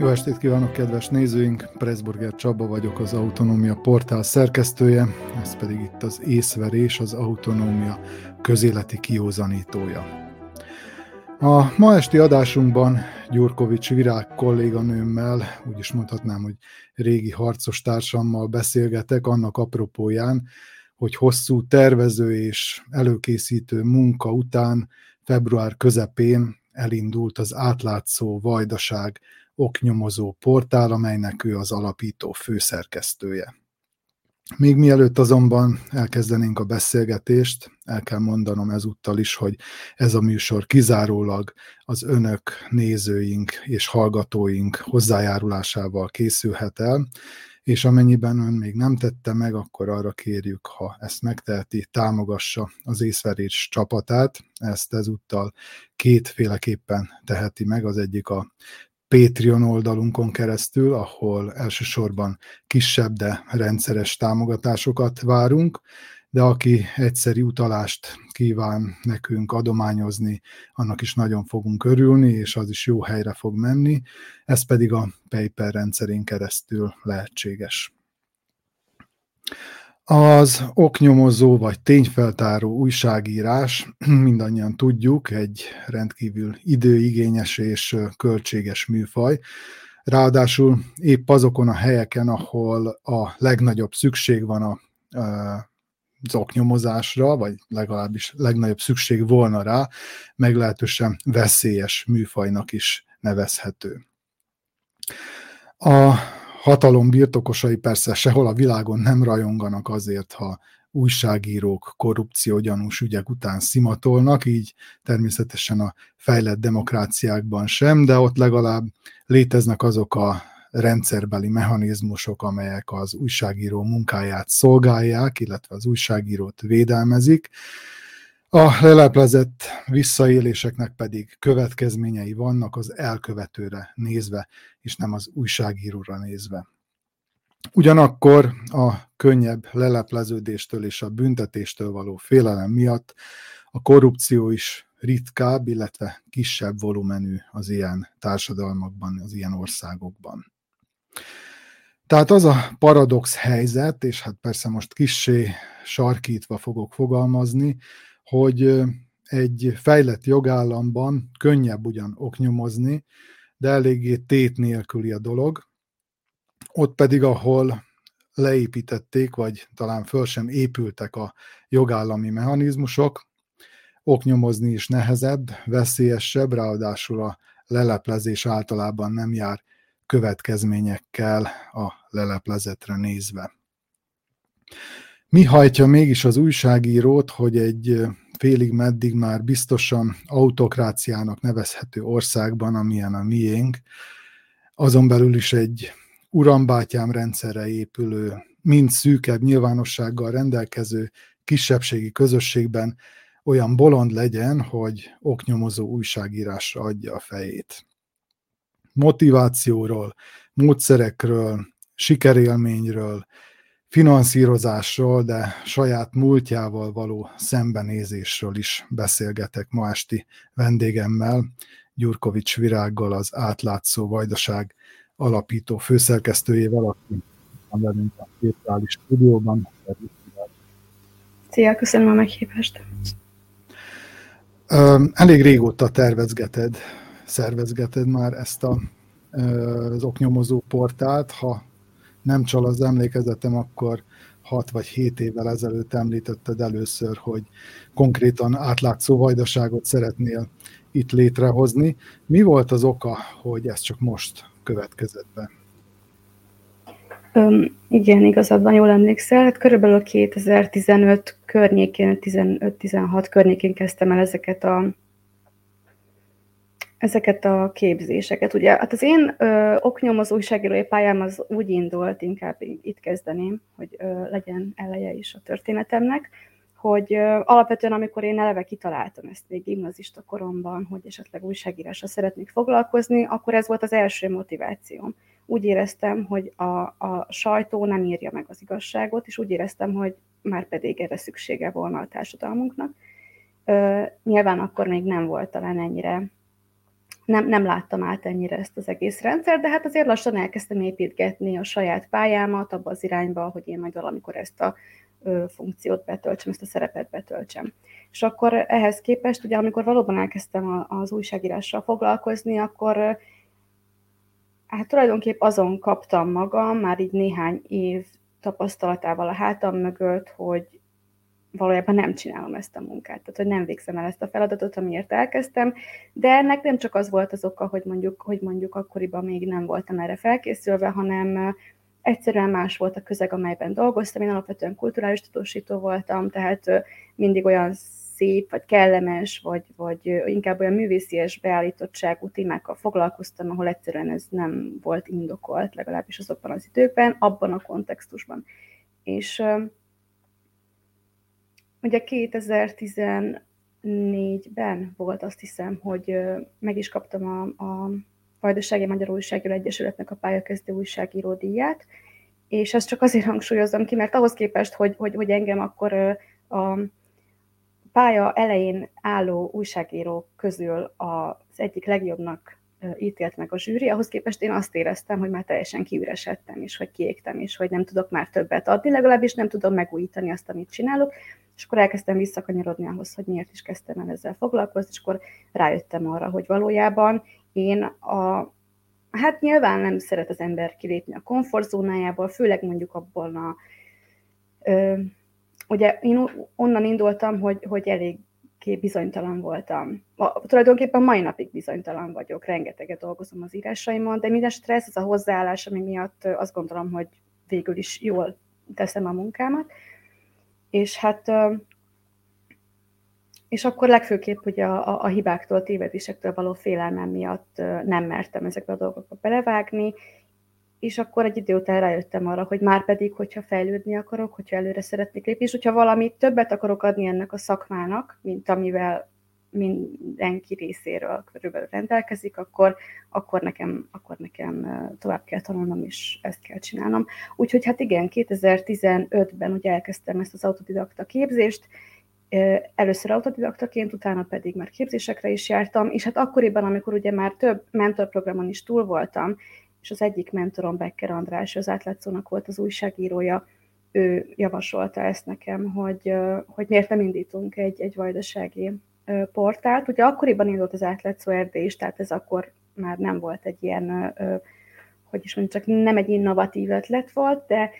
Jó estét kívánok, kedves nézőink! Pressburger Csaba vagyok, az Autonómia portál szerkesztője, ez pedig itt az észverés, az Autonómia közéleti kiózanítója. A ma esti adásunkban Gyurkovics Virág kolléganőmmel, úgy is mondhatnám, hogy régi harcos társammal beszélgetek annak apropóján, hogy hosszú tervező és előkészítő munka után február közepén elindult az átlátszó Vajdaság oknyomozó portál, amelynek ő az alapító főszerkesztője. Még mielőtt azonban elkezdenénk a beszélgetést, el kell mondanom ezúttal is, hogy ez a műsor kizárólag az önök, nézőink és hallgatóink hozzájárulásával készülhet el, és amennyiben ön még nem tette meg, akkor arra kérjük, ha ezt megteheti, támogassa az észverés csapatát. Ezt ezúttal kétféleképpen teheti meg. Az egyik a Patreon oldalunkon keresztül, ahol elsősorban kisebb, de rendszeres támogatásokat várunk, de aki egyszeri utalást kíván nekünk adományozni, annak is nagyon fogunk örülni, és az is jó helyre fog menni, ez pedig a PayPal rendszerén keresztül lehetséges. Az oknyomozó vagy tényfeltáró újságírás, mindannyian tudjuk, egy rendkívül időigényes és költséges műfaj. Ráadásul épp azokon a helyeken, ahol a legnagyobb szükség van a, az oknyomozásra, vagy legalábbis legnagyobb szükség volna rá, meglehetősen veszélyes műfajnak is nevezhető. A hatalom birtokosai persze sehol a világon nem rajonganak azért, ha újságírók korrupciógyanús ügyek után szimatolnak, így természetesen a fejlett demokráciákban sem, de ott legalább léteznek azok a rendszerbeli mechanizmusok, amelyek az újságíró munkáját szolgálják, illetve az újságírót védelmezik. A leleplezett visszaéléseknek pedig következményei vannak az elkövetőre nézve, és nem az újságíróra nézve. Ugyanakkor a könnyebb lelepleződéstől és a büntetéstől való félelem miatt a korrupció is ritkább, illetve kisebb volumenű az ilyen társadalmakban, az ilyen országokban. Tehát az a paradox helyzet, és hát persze most kissé sarkítva fogok fogalmazni, hogy egy fejlett jogállamban könnyebb ugyan oknyomozni, de eléggé tét nélküli a dolog. Ott pedig, ahol leépítették, vagy talán föl sem épültek a jogállami mechanizmusok, oknyomozni is nehezebb, veszélyesebb, ráadásul a leleplezés általában nem jár következményekkel a leleplezetre nézve. Mi hajtja mégis az újságírót, hogy egy félig meddig már biztosan autokráciának nevezhető országban, amilyen a miénk, azon belül is egy urambátyám rendszerre épülő, mind szűkebb nyilvánossággal rendelkező kisebbségi közösségben olyan bolond legyen, hogy oknyomozó újságírásra adja a fejét. Motivációról, módszerekről, sikerélményről, finanszírozásról, de saját múltjával való szembenézésről is beszélgetek ma esti vendégemmel, Gyurkovics Virággal, az átlátszó Vajdaság alapító főszerkesztőjével, aki van velünk a virtuális stúdióban. Szia, köszönöm a meghívást. Elég régóta tervezgeted, szervezgeted már ezt a, az oknyomozó portált, ha nem csal az emlékezetem, akkor 6 vagy 7 évvel ezelőtt említetted először, hogy konkrétan átlátszó vajdaságot szeretnél itt létrehozni. Mi volt az oka, hogy ez csak most következett be? Um, igen, igazad van, jól emlékszel. Hát körülbelül 2015 környékén, 15-16 környékén kezdtem el ezeket a ezeket a képzéseket. Ugye, hát az én ö, oknyomozó újságírói pályám az úgy indult, inkább itt kezdeném, hogy ö, legyen eleje is a történetemnek, hogy ö, alapvetően amikor én eleve kitaláltam ezt még gimnazista koromban, hogy esetleg újságírásra szeretnék foglalkozni, akkor ez volt az első motivációm. Úgy éreztem, hogy a, a sajtó nem írja meg az igazságot, és úgy éreztem, hogy már pedig erre szüksége volna a társadalmunknak. Ö, nyilván akkor még nem volt talán ennyire nem, nem láttam át ennyire ezt az egész rendszer, de hát azért lassan elkezdtem építgetni a saját pályámat abba az irányba, hogy én majd valamikor ezt a ö, funkciót betöltsem, ezt a szerepet betöltsem. És akkor ehhez képest, ugye amikor valóban elkezdtem az újságírással foglalkozni, akkor hát tulajdonképp azon kaptam magam, már így néhány év tapasztalatával a hátam mögött, hogy valójában nem csinálom ezt a munkát, tehát hogy nem végzem el ezt a feladatot, amiért elkezdtem, de ennek nem csak az volt az oka, hogy mondjuk, hogy mondjuk akkoriban még nem voltam erre felkészülve, hanem egyszerűen más volt a közeg, amelyben dolgoztam. Én alapvetően kulturális tudósító voltam, tehát mindig olyan szép, vagy kellemes, vagy, vagy inkább olyan művészies beállítottságú témákkal foglalkoztam, ahol egyszerűen ez nem volt indokolt, legalábbis azokban az időkben, abban a kontextusban. És ugye 2014-ben volt azt hiszem, hogy meg is kaptam a, a Vajdasági Magyar Újságíró Egyesületnek a pályakezdő újságíró díját, és ezt csak azért hangsúlyozom ki, mert ahhoz képest, hogy, hogy, hogy engem akkor a pálya elején álló újságírók közül az egyik legjobbnak ítélt meg a zsűri, ahhoz képest én azt éreztem, hogy már teljesen kiüresedtem, és hogy kiégtem, és hogy nem tudok már többet adni, legalábbis nem tudom megújítani azt, amit csinálok, és akkor elkezdtem visszakanyarodni ahhoz, hogy miért is kezdtem el ezzel foglalkozni, és akkor rájöttem arra, hogy valójában én a Hát nyilván nem szeret az ember kilépni a komfortzónájából, főleg mondjuk abból a... Ö, ugye én onnan indultam, hogy, hogy elég bizonytalan voltam. A, tulajdonképpen mai napig bizonytalan vagyok, rengeteget dolgozom az írásaimon, de minden stressz, az a hozzáállás, ami miatt azt gondolom, hogy végül is jól teszem a munkámat. És hát és akkor legfőképp ugye a, a, a hibáktól, tévedésektől való félelmem miatt nem mertem ezekbe a dolgokba belevágni, és akkor egy idő után rájöttem arra, hogy már pedig, hogyha fejlődni akarok, hogyha előre szeretnék lépni, és hogyha valami többet akarok adni ennek a szakmának, mint amivel mindenki részéről körülbelül rendelkezik, akkor, akkor, nekem, akkor nekem tovább kell tanulnom, és ezt kell csinálnom. Úgyhogy hát igen, 2015-ben ugye elkezdtem ezt az autodidakta képzést, először autodidaktaként, utána pedig már képzésekre is jártam, és hát akkoriban, amikor ugye már több mentorprogramon is túl voltam, és az egyik mentorom Becker András, az átlátszónak volt az újságírója, ő javasolta ezt nekem, hogy, hogy miért nem indítunk egy, egy vajdasági portált. Ugye akkoriban indult az átlátszó erdély is, tehát ez akkor már nem volt egy ilyen, hogy is mondjam, csak nem egy innovatív ötlet volt, de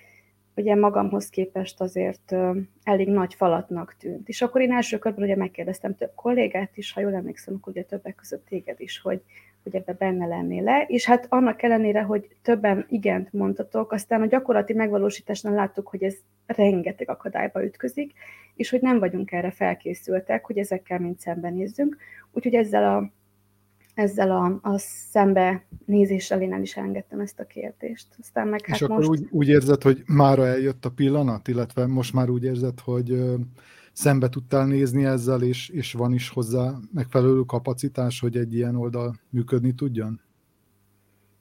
ugye magamhoz képest azért elég nagy falatnak tűnt. És akkor én első körben ugye megkérdeztem több kollégát is, ha jól emlékszem, akkor ugye többek között téged is, hogy, hogy ebbe benne le, és hát annak ellenére, hogy többen igent mondtatok, aztán a gyakorlati megvalósításnál láttuk, hogy ez rengeteg akadályba ütközik, és hogy nem vagyunk erre felkészültek, hogy ezekkel mind szembenézzünk. Úgyhogy ezzel a ezzel a, a szembe nézéssel én el is engedtem ezt a kérdést. Aztán meg hát És akkor most... úgy, úgy érzed, hogy mára eljött a pillanat, illetve most már úgy érzed, hogy szembe tudtál nézni ezzel, és, és van is hozzá megfelelő kapacitás, hogy egy ilyen oldal működni tudjon?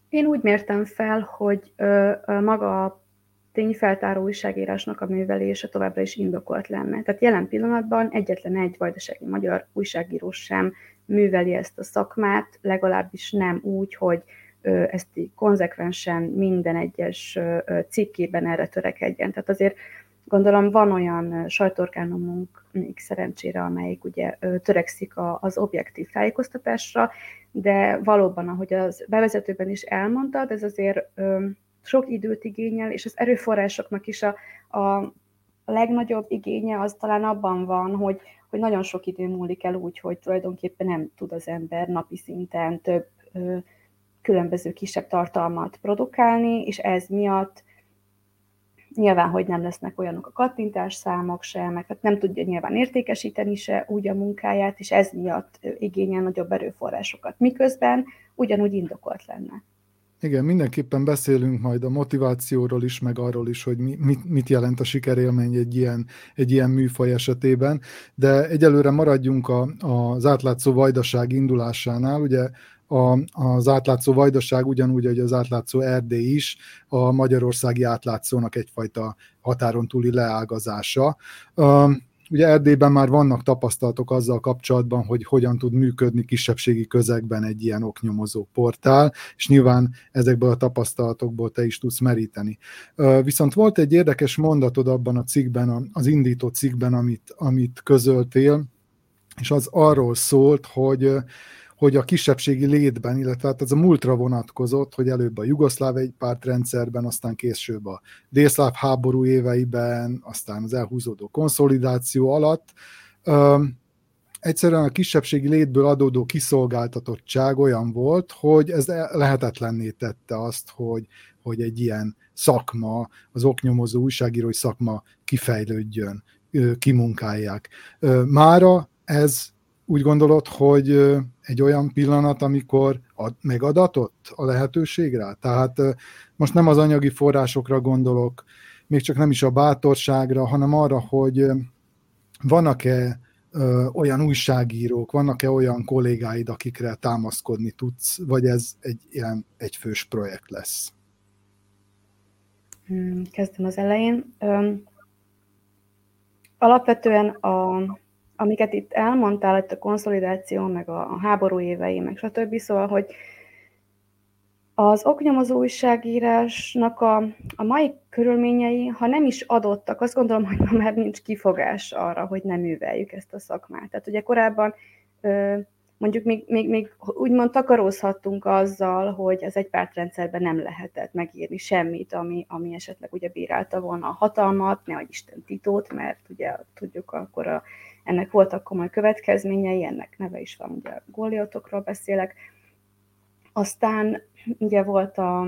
Én úgy mértem fel, hogy ö, ö, maga a tényfeltáró újságírásnak a művelése továbbra is indokolt lenne. Tehát jelen pillanatban egyetlen egy vajdasági magyar újságíró sem műveli ezt a szakmát, legalábbis nem úgy, hogy ezt konzekvensen minden egyes cikkében erre törekedjen. Tehát azért gondolom van olyan sajtóorgánumunk, még szerencsére, amelyik ugye törekszik az objektív tájékoztatásra, de valóban, ahogy az bevezetőben is elmondtad, ez azért sok időt igényel, és az erőforrásoknak is a, a legnagyobb igénye az talán abban van, hogy, hogy nagyon sok idő múlik el úgy, hogy tulajdonképpen nem tud az ember napi szinten több különböző kisebb tartalmat produkálni, és ez miatt nyilván, hogy nem lesznek olyanok a kattintás számok se, meg hát nem tudja nyilván értékesíteni se úgy a munkáját, és ez miatt igényel nagyobb erőforrásokat, miközben ugyanúgy indokolt lenne. Igen, mindenképpen beszélünk majd a motivációról is, meg arról is, hogy mi, mit, mit jelent a sikerélmény egy ilyen, egy ilyen műfaj esetében, de egyelőre maradjunk a, az átlátszó vajdaság indulásánál. Ugye a, az átlátszó vajdaság ugyanúgy, hogy az átlátszó Erdély is a magyarországi átlátszónak egyfajta határon túli leágazása. ugye Erdélyben már vannak tapasztalatok azzal kapcsolatban, hogy hogyan tud működni kisebbségi közegben egy ilyen oknyomozó portál, és nyilván ezekből a tapasztalatokból te is tudsz meríteni. Viszont volt egy érdekes mondatod abban a cikkben, az indító cikkben, amit, amit közöltél, és az arról szólt, hogy hogy a kisebbségi létben, illetve hát ez a múltra vonatkozott, hogy előbb a jugoszláv egy pártrendszerben, aztán később a délszláv háború éveiben, aztán az elhúzódó konszolidáció alatt, egyszerűen a kisebbségi létből adódó kiszolgáltatottság olyan volt, hogy ez lehetetlenné tette azt, hogy, hogy egy ilyen szakma, az oknyomozó újságírói szakma kifejlődjön, kimunkálják. Mára ez úgy gondolod, hogy egy olyan pillanat, amikor ad, megadatott a lehetőség rá? Tehát most nem az anyagi forrásokra gondolok, még csak nem is a bátorságra, hanem arra, hogy vannak-e olyan újságírók, vannak-e olyan kollégáid, akikre támaszkodni tudsz, vagy ez egy ilyen egyfős projekt lesz? Hmm, kezdem az elején. Alapvetően a amiket itt elmondtál, itt a konszolidáció, meg a, a háború évei, meg stb. Szóval, hogy az oknyomozó újságírásnak a, a mai körülményei, ha nem is adottak, azt gondolom, hogy ma már nincs kifogás arra, hogy nem műveljük ezt a szakmát. Tehát ugye korábban mondjuk még, még, még úgymond takarózhattunk azzal, hogy az egypártrendszerben nem lehetett megírni semmit, ami, ami esetleg ugye bírálta volna a hatalmat, ne Isten titót, mert ugye tudjuk akkor a ennek voltak komoly következményei, ennek neve is van, ugye Goliotokról beszélek. Aztán ugye volt a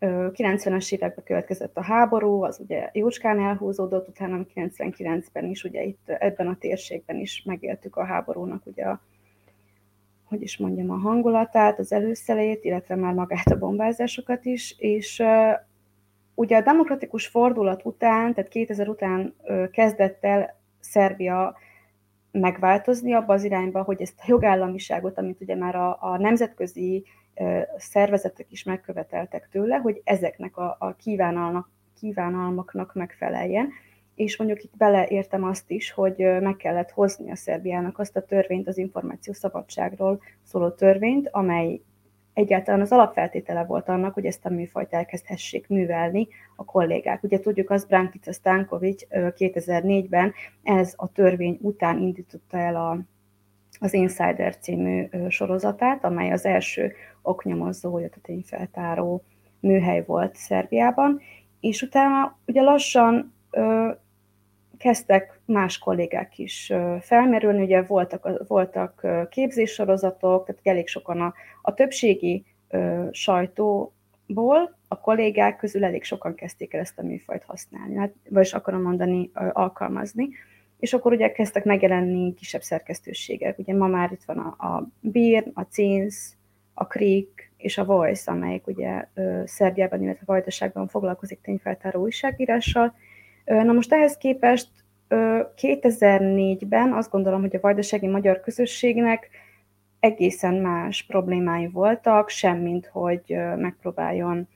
90-es években következett a háború, az ugye jócskán elhúzódott, utána 99-ben is, ugye itt ebben a térségben is megéltük a háborúnak ugye a, hogy is mondjam, a hangulatát, az előszelét, illetve már magát a bombázásokat is, és uh, ugye a demokratikus fordulat után, tehát 2000 után kezdett el Szerbia megváltozni abba az irányba, hogy ezt a jogállamiságot, amit ugye már a, a nemzetközi szervezetek is megköveteltek tőle, hogy ezeknek a, a kívánalmak, kívánalmaknak megfeleljen. És mondjuk itt beleértem azt is, hogy meg kellett hozni a Szerbiának azt a törvényt, az információ szabadságról szóló törvényt, amely egyáltalán az alapfeltétele volt annak, hogy ezt a műfajt elkezdhessék művelni a kollégák. Ugye tudjuk azt, Brankica Stankovic 2004-ben ez a törvény után indította el a, az Insider című sorozatát, amely az első oknyomozó, illetve tényfeltáró műhely volt Szerbiában, és utána ugye lassan kezdtek más kollégák is felmerülni, ugye voltak, voltak képzéssorozatok, tehát elég sokan a, a többségi sajtóból, a kollégák közül elég sokan kezdték el ezt a műfajt használni, hát, vagyis akarom mondani, alkalmazni. És akkor ugye kezdtek megjelenni kisebb szerkesztőségek. Ugye ma már itt van a, a BIR, a CINS, a Creek és a Voice, amelyik ugye Szerbiában, illetve Vajdaságban foglalkozik tényfeltáró újságírással. Na most ehhez képest 2004-ben azt gondolom, hogy a vajdasági magyar közösségnek egészen más problémái voltak, semmint, hogy megpróbáljon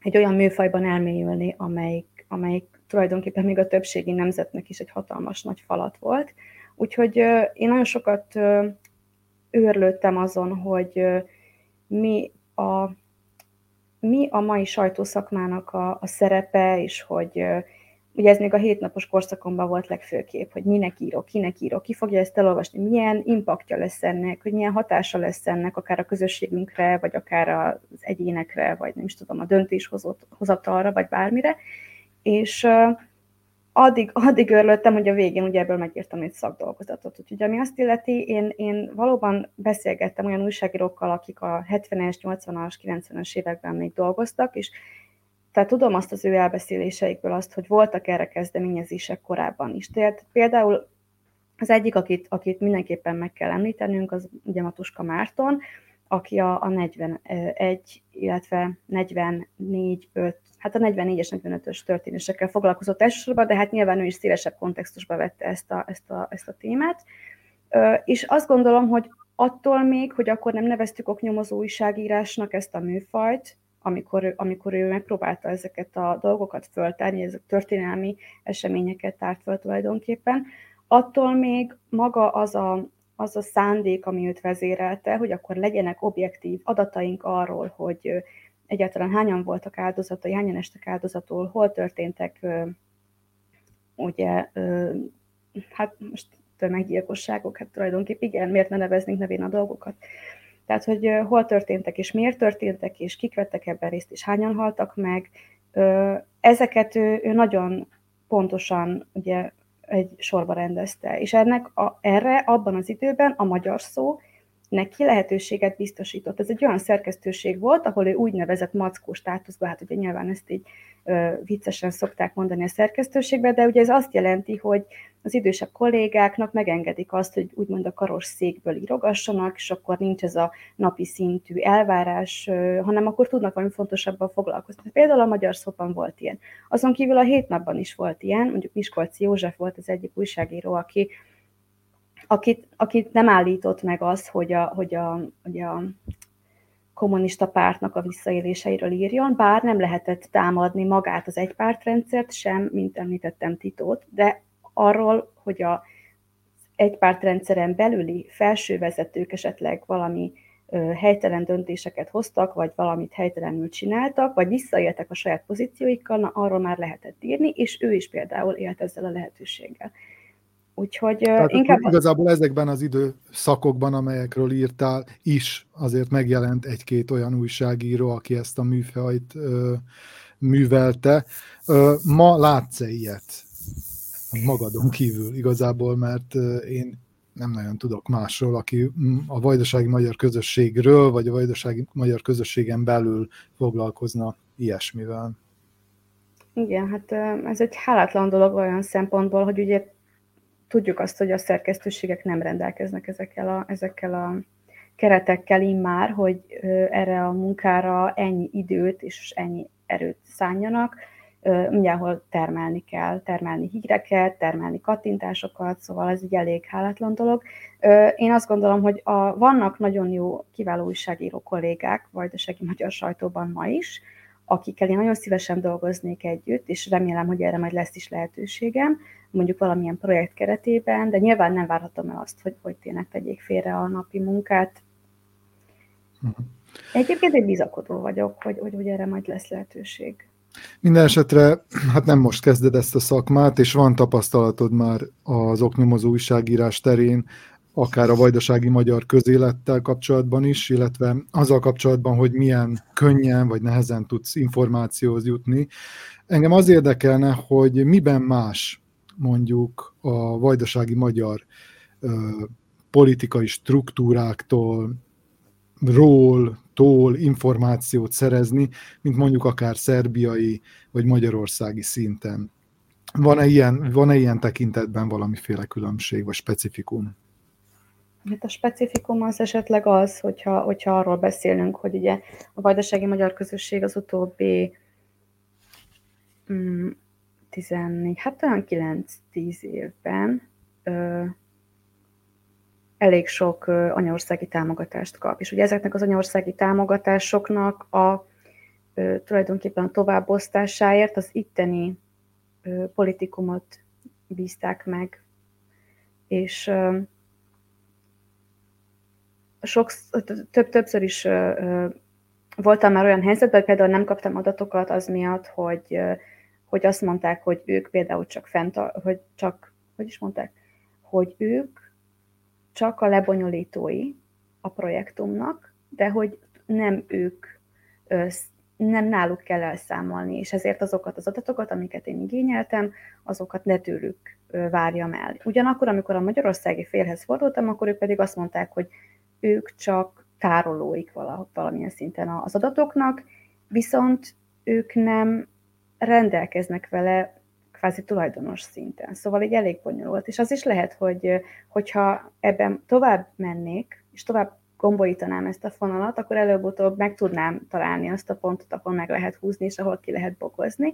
egy olyan műfajban elmélyülni, amelyik, amelyik tulajdonképpen még a többségi nemzetnek is egy hatalmas nagy falat volt. Úgyhogy én nagyon sokat őrlődtem azon, hogy mi a, mi a mai sajtószakmának a, a szerepe, és hogy ugye ez még a hétnapos korszakomban volt legfőképp, hogy minek írok, kinek írok, ki fogja ezt elolvasni, milyen impaktja lesz ennek, hogy milyen hatása lesz ennek, akár a közösségünkre, vagy akár az egyénekre, vagy nem is tudom, a döntéshozatalra, vagy bármire. És addig, addig örültem, hogy a végén ugye ebből megírtam egy szakdolgozatot. Úgyhogy ami azt illeti, én, én valóban beszélgettem olyan újságírókkal, akik a 70-es, 80-as, 90-es években még dolgoztak, és tehát tudom azt az ő elbeszéléseikből azt, hogy voltak erre kezdeményezések korábban is. Tehát például az egyik, akit, akit mindenképpen meg kell említenünk, az ugye Matuska Márton, aki a, a 41, illetve 44, 5, hát a 44-es, 45-ös történésekkel foglalkozott elsősorban, de hát nyilván ő is szélesebb kontextusba vette ezt a, ezt a, ezt a témát. És azt gondolom, hogy attól még, hogy akkor nem neveztük oknyomozó újságírásnak ezt a műfajt, amikor, amikor ő megpróbálta ezeket a dolgokat föltárni, ezek történelmi eseményeket tárt föl tulajdonképpen, attól még maga az a, az a szándék, ami őt vezérelte, hogy akkor legyenek objektív adataink arról, hogy egyáltalán hányan voltak áldozatai, hányan estek áldozatul, hol történtek ugye, hát most tömeggyilkosságok, hát tulajdonképpen igen, miért ne neveznénk nevén a dolgokat. Tehát, hogy hol történtek, és miért történtek, és kik vettek ebben részt, és hányan haltak meg. Ezeket ő, ő nagyon pontosan ugye egy sorba rendezte. És ennek a, erre abban az időben a magyar szó neki lehetőséget biztosított. Ez egy olyan szerkesztőség volt, ahol ő úgynevezett mackó státuszban, hát ugye nyilván ezt így ö, viccesen szokták mondani a szerkesztőségben, de ugye ez azt jelenti, hogy az idősebb kollégáknak megengedik azt, hogy úgymond a karos székből írogassanak, és akkor nincs ez a napi szintű elvárás, hanem akkor tudnak valami fontosabban foglalkozni. Például a Magyar Szóban volt ilyen. Azon kívül a hét napban is volt ilyen, mondjuk Miskolci József volt az egyik újságíró, aki akit, akit nem állított meg az, hogy a, hogy a, hogy a kommunista pártnak a visszaéléseiről írjon, bár nem lehetett támadni magát az egypártrendszert sem, mint említettem Titót, de arról, hogy a egypártrendszeren belüli felső vezetők esetleg valami ö, helytelen döntéseket hoztak, vagy valamit helytelenül csináltak, vagy visszaéltek a saját pozícióikkal, na, arról már lehetett írni, és ő is például élt ezzel a lehetőséggel. Úgyhogy Tehát inkább... Igazából ezekben az időszakokban, amelyekről írtál, is azért megjelent egy-két olyan újságíró, aki ezt a műfajt ö, művelte. Ö, ma látsz-e ilyet? Magadon kívül igazából, mert én nem nagyon tudok másról, aki a vajdasági magyar közösségről, vagy a vajdasági magyar közösségen belül foglalkozna ilyesmivel. Igen, hát ez egy hálátlan dolog olyan szempontból, hogy ugye tudjuk azt, hogy a szerkesztőségek nem rendelkeznek ezekkel a, ezekkel a keretekkel immár, hogy erre a munkára ennyi időt és ennyi erőt szánjanak, mindenhol termelni kell, termelni híreket, termelni kattintásokat, szóval ez egy elég hálátlan dolog. Én azt gondolom, hogy a, vannak nagyon jó, kiváló újságíró kollégák, vajdasági magyar sajtóban ma is, akikkel én nagyon szívesen dolgoznék együtt, és remélem, hogy erre majd lesz is lehetőségem, mondjuk valamilyen projekt keretében, de nyilván nem várhatom el azt, hogy, hogy tényleg tegyék félre a napi munkát. Uh-huh. Egyébként egy bizakodó vagyok, hogy, hogy, hogy erre majd lesz lehetőség. Minden esetre, hát nem most kezded ezt a szakmát, és van tapasztalatod már az oknyomozó újságírás terén, akár a vajdasági magyar közélettel kapcsolatban is, illetve azzal kapcsolatban, hogy milyen könnyen vagy nehezen tudsz információhoz jutni. Engem az érdekelne, hogy miben más mondjuk a vajdasági magyar politikai struktúráktól, ról, tól információt szerezni, mint mondjuk akár szerbiai vagy magyarországi szinten. Van-e ilyen, van-e ilyen tekintetben valamiféle különbség vagy specifikum? Hát a specifikum az esetleg az, hogyha, hogyha arról beszélünk, hogy ugye a vajdasági magyar közösség az utóbbi mm, 14, hát olyan 9-10 évben ö, elég sok ö, anyaországi támogatást kap. És ugye ezeknek az anyaországi támogatásoknak a ö, tulajdonképpen a továbbosztásáért az itteni ö, politikumot bízták meg. És ö, sok, több, többször is ö, voltam már olyan helyzetben, hogy például nem kaptam adatokat az miatt, hogy hogy azt mondták, hogy ők például csak fent, hogy csak, hogy is mondták, hogy ők csak a lebonyolítói a projektumnak, de hogy nem ők, nem náluk kell elszámolni, és ezért azokat az adatokat, amiket én igényeltem, azokat ne tőlük várjam el. Ugyanakkor, amikor a magyarországi félhez fordultam, akkor ők pedig azt mondták, hogy ők csak tárolóik valamilyen szinten az adatoknak, viszont ők nem rendelkeznek vele kvázi tulajdonos szinten. Szóval egy elég bonyolult. És az is lehet, hogy hogyha ebben tovább mennék, és tovább gombolítanám ezt a fonalat, akkor előbb-utóbb meg tudnám találni azt a pontot, ahol meg lehet húzni, és ahol ki lehet bokozni.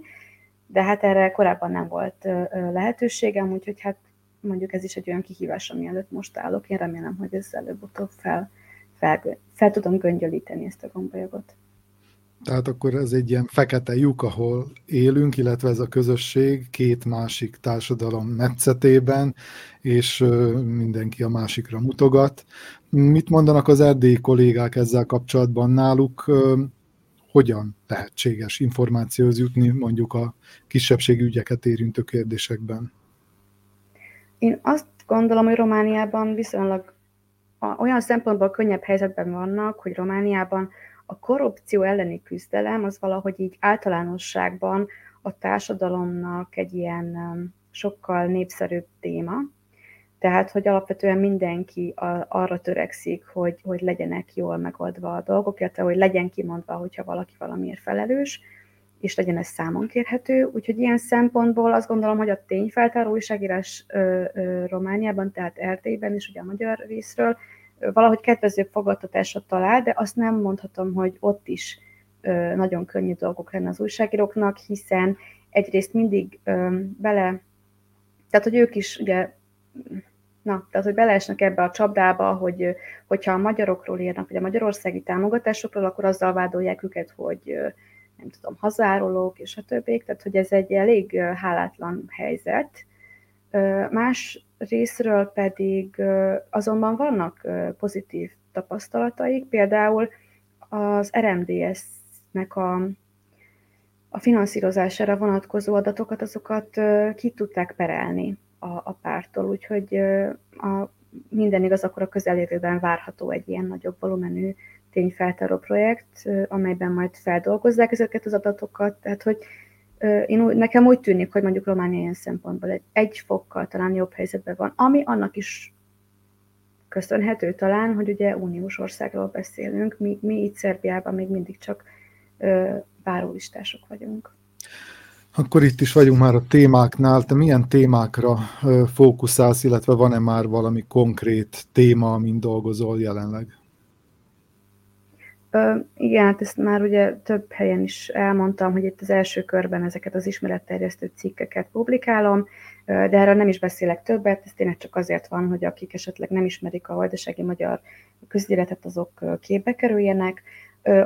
De hát erre korábban nem volt lehetőségem, úgyhogy hát mondjuk ez is egy olyan kihívás, ami előtt most állok. Én remélem, hogy ez előbb-utóbb fel, fel, fel tudom göngyölíteni ezt a gombolyagot. Tehát akkor ez egy ilyen fekete lyuk, ahol élünk, illetve ez a közösség két másik társadalom metszetében, és mindenki a másikra mutogat. Mit mondanak az erdélyi kollégák ezzel kapcsolatban náluk? Hogyan lehetséges információhoz jutni mondjuk a kisebbségi ügyeket érintő kérdésekben? Én azt gondolom, hogy Romániában viszonylag olyan szempontból könnyebb helyzetben vannak, hogy Romániában a korrupció elleni küzdelem az valahogy így általánosságban a társadalomnak egy ilyen um, sokkal népszerűbb téma. Tehát, hogy alapvetően mindenki arra törekszik, hogy, hogy legyenek jól megoldva a dolgok, illetve hogy legyen kimondva, hogyha valaki valamiért felelős, és legyen ez számon kérhető. Úgyhogy ilyen szempontból azt gondolom, hogy a tényfeltáró újságírás ö, Romániában, tehát Erdélyben is, ugye a magyar részről, valahogy kedvezőbb fogadtatásra talál, de azt nem mondhatom, hogy ott is nagyon könnyű dolgok lenne az újságíróknak, hiszen egyrészt mindig bele, tehát hogy ők is ugye Na, tehát, hogy beleesnek ebbe a csapdába, hogy hogyha a magyarokról írnak, vagy a magyarországi támogatásokról, akkor azzal vádolják őket, hogy nem tudom, hazárolók, és a többiek, tehát hogy ez egy elég hálátlan helyzet. Más részről pedig azonban vannak pozitív tapasztalataik, például az RMDS-nek a, a finanszírozására vonatkozó adatokat, azokat ki tudták perelni a, a pártól, úgyhogy a, minden igaz, akkor a közelévőben várható egy ilyen nagyobb volumenű tényfeltáró projekt, amelyben majd feldolgozzák ezeket az adatokat, tehát hogy én úgy, nekem úgy tűnik, hogy mondjuk Románia ilyen szempontból egy, egy fokkal talán jobb helyzetben van, ami annak is köszönhető talán, hogy ugye uniós országról beszélünk, mi, mi itt Szerbiában még mindig csak ö, várólistások vagyunk. Akkor itt is vagyunk már a témáknál. Te milyen témákra fókuszálsz, illetve van-e már valami konkrét téma, amin dolgozol jelenleg? Ö, igen, hát ezt már ugye több helyen is elmondtam, hogy itt az első körben ezeket az ismeretterjesztő cikkeket publikálom, de erről nem is beszélek többet, ez tényleg csak azért van, hogy akik esetleg nem ismerik a vajdasági magyar közéletet, azok képbe kerüljenek.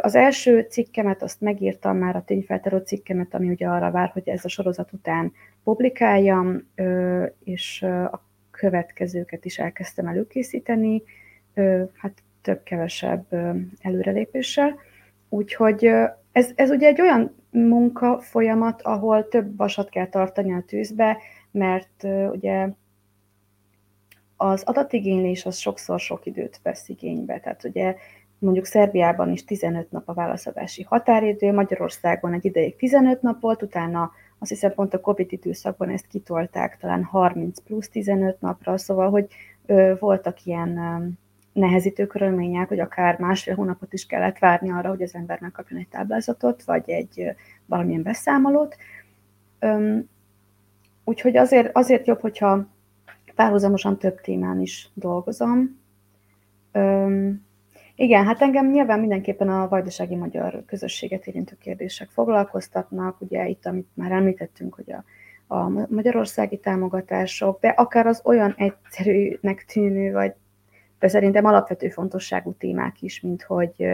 Az első cikkemet azt megírtam már, a tényfeltáró cikkemet, ami ugye arra vár, hogy ez a sorozat után publikáljam, és a következőket is elkezdtem előkészíteni. Hát több-kevesebb előrelépéssel. Úgyhogy ez, ez ugye egy olyan munka folyamat, ahol több vasat kell tartani a tűzbe, mert ugye az adatigénylés az sokszor sok időt vesz igénybe. Tehát ugye mondjuk Szerbiában is 15 nap a válaszadási határidő, Magyarországon egy ideig 15 nap volt, utána azt hiszem pont a Covid időszakban ezt kitolták talán 30 plusz 15 napra, szóval hogy ö, voltak ilyen nehezítő körülmények, hogy akár másfél hónapot is kellett várni arra, hogy az ember megkapjon egy táblázatot, vagy egy valamilyen beszámolót. Úgyhogy azért, azért jobb, hogyha párhuzamosan több témán is dolgozom. Igen, hát engem nyilván mindenképpen a vajdasági magyar közösséget érintő kérdések foglalkoztatnak, ugye itt, amit már említettünk, hogy a, a magyarországi támogatások, de akár az olyan egyszerűnek tűnő, vagy szerintem alapvető fontosságú témák is, mint hogy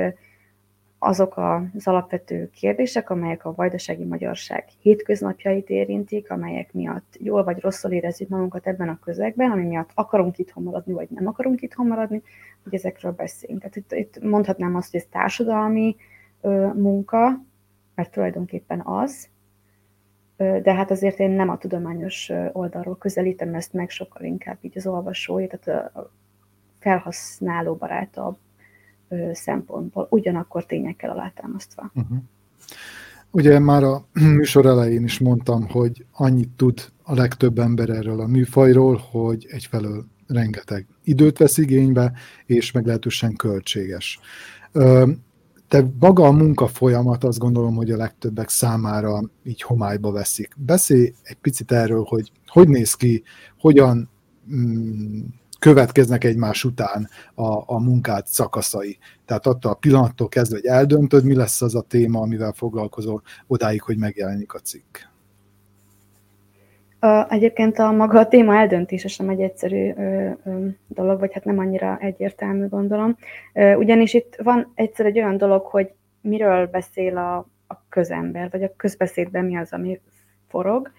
azok az alapvető kérdések, amelyek a vajdasági magyarság hétköznapjait érintik, amelyek miatt jól vagy rosszul érezzük magunkat ebben a közegben, ami miatt akarunk itthon maradni, vagy nem akarunk itthon maradni, hogy ezekről beszéljünk. Tehát itt, itt mondhatnám azt, hogy ez társadalmi ö, munka, mert tulajdonképpen az, de hát azért én nem a tudományos oldalról közelítem ezt meg, sokkal inkább így az olvasói, tehát a, felhasználó barátabb szempontból, ugyanakkor tényekkel alátámasztva. Uh-huh. Ugye már a műsor elején is mondtam, hogy annyit tud a legtöbb ember erről a műfajról, hogy egyfelől rengeteg időt vesz igénybe, és meglehetősen költséges. De maga a munka folyamat azt gondolom, hogy a legtöbbek számára így homályba veszik. Beszélj egy picit erről, hogy hogy néz ki, hogyan mm, következnek egymás után a, a munkát szakaszai. Tehát attól a pillanattól kezdve, hogy eldöntöd, mi lesz az a téma, amivel foglalkozol, odáig, hogy megjelenik a cikk. Egyébként a maga a téma eldöntése sem egy egyszerű dolog, vagy hát nem annyira egyértelmű, gondolom. Ugyanis itt van egyszer egy olyan dolog, hogy miről beszél a, a közember, vagy a közbeszédben mi az, ami forog,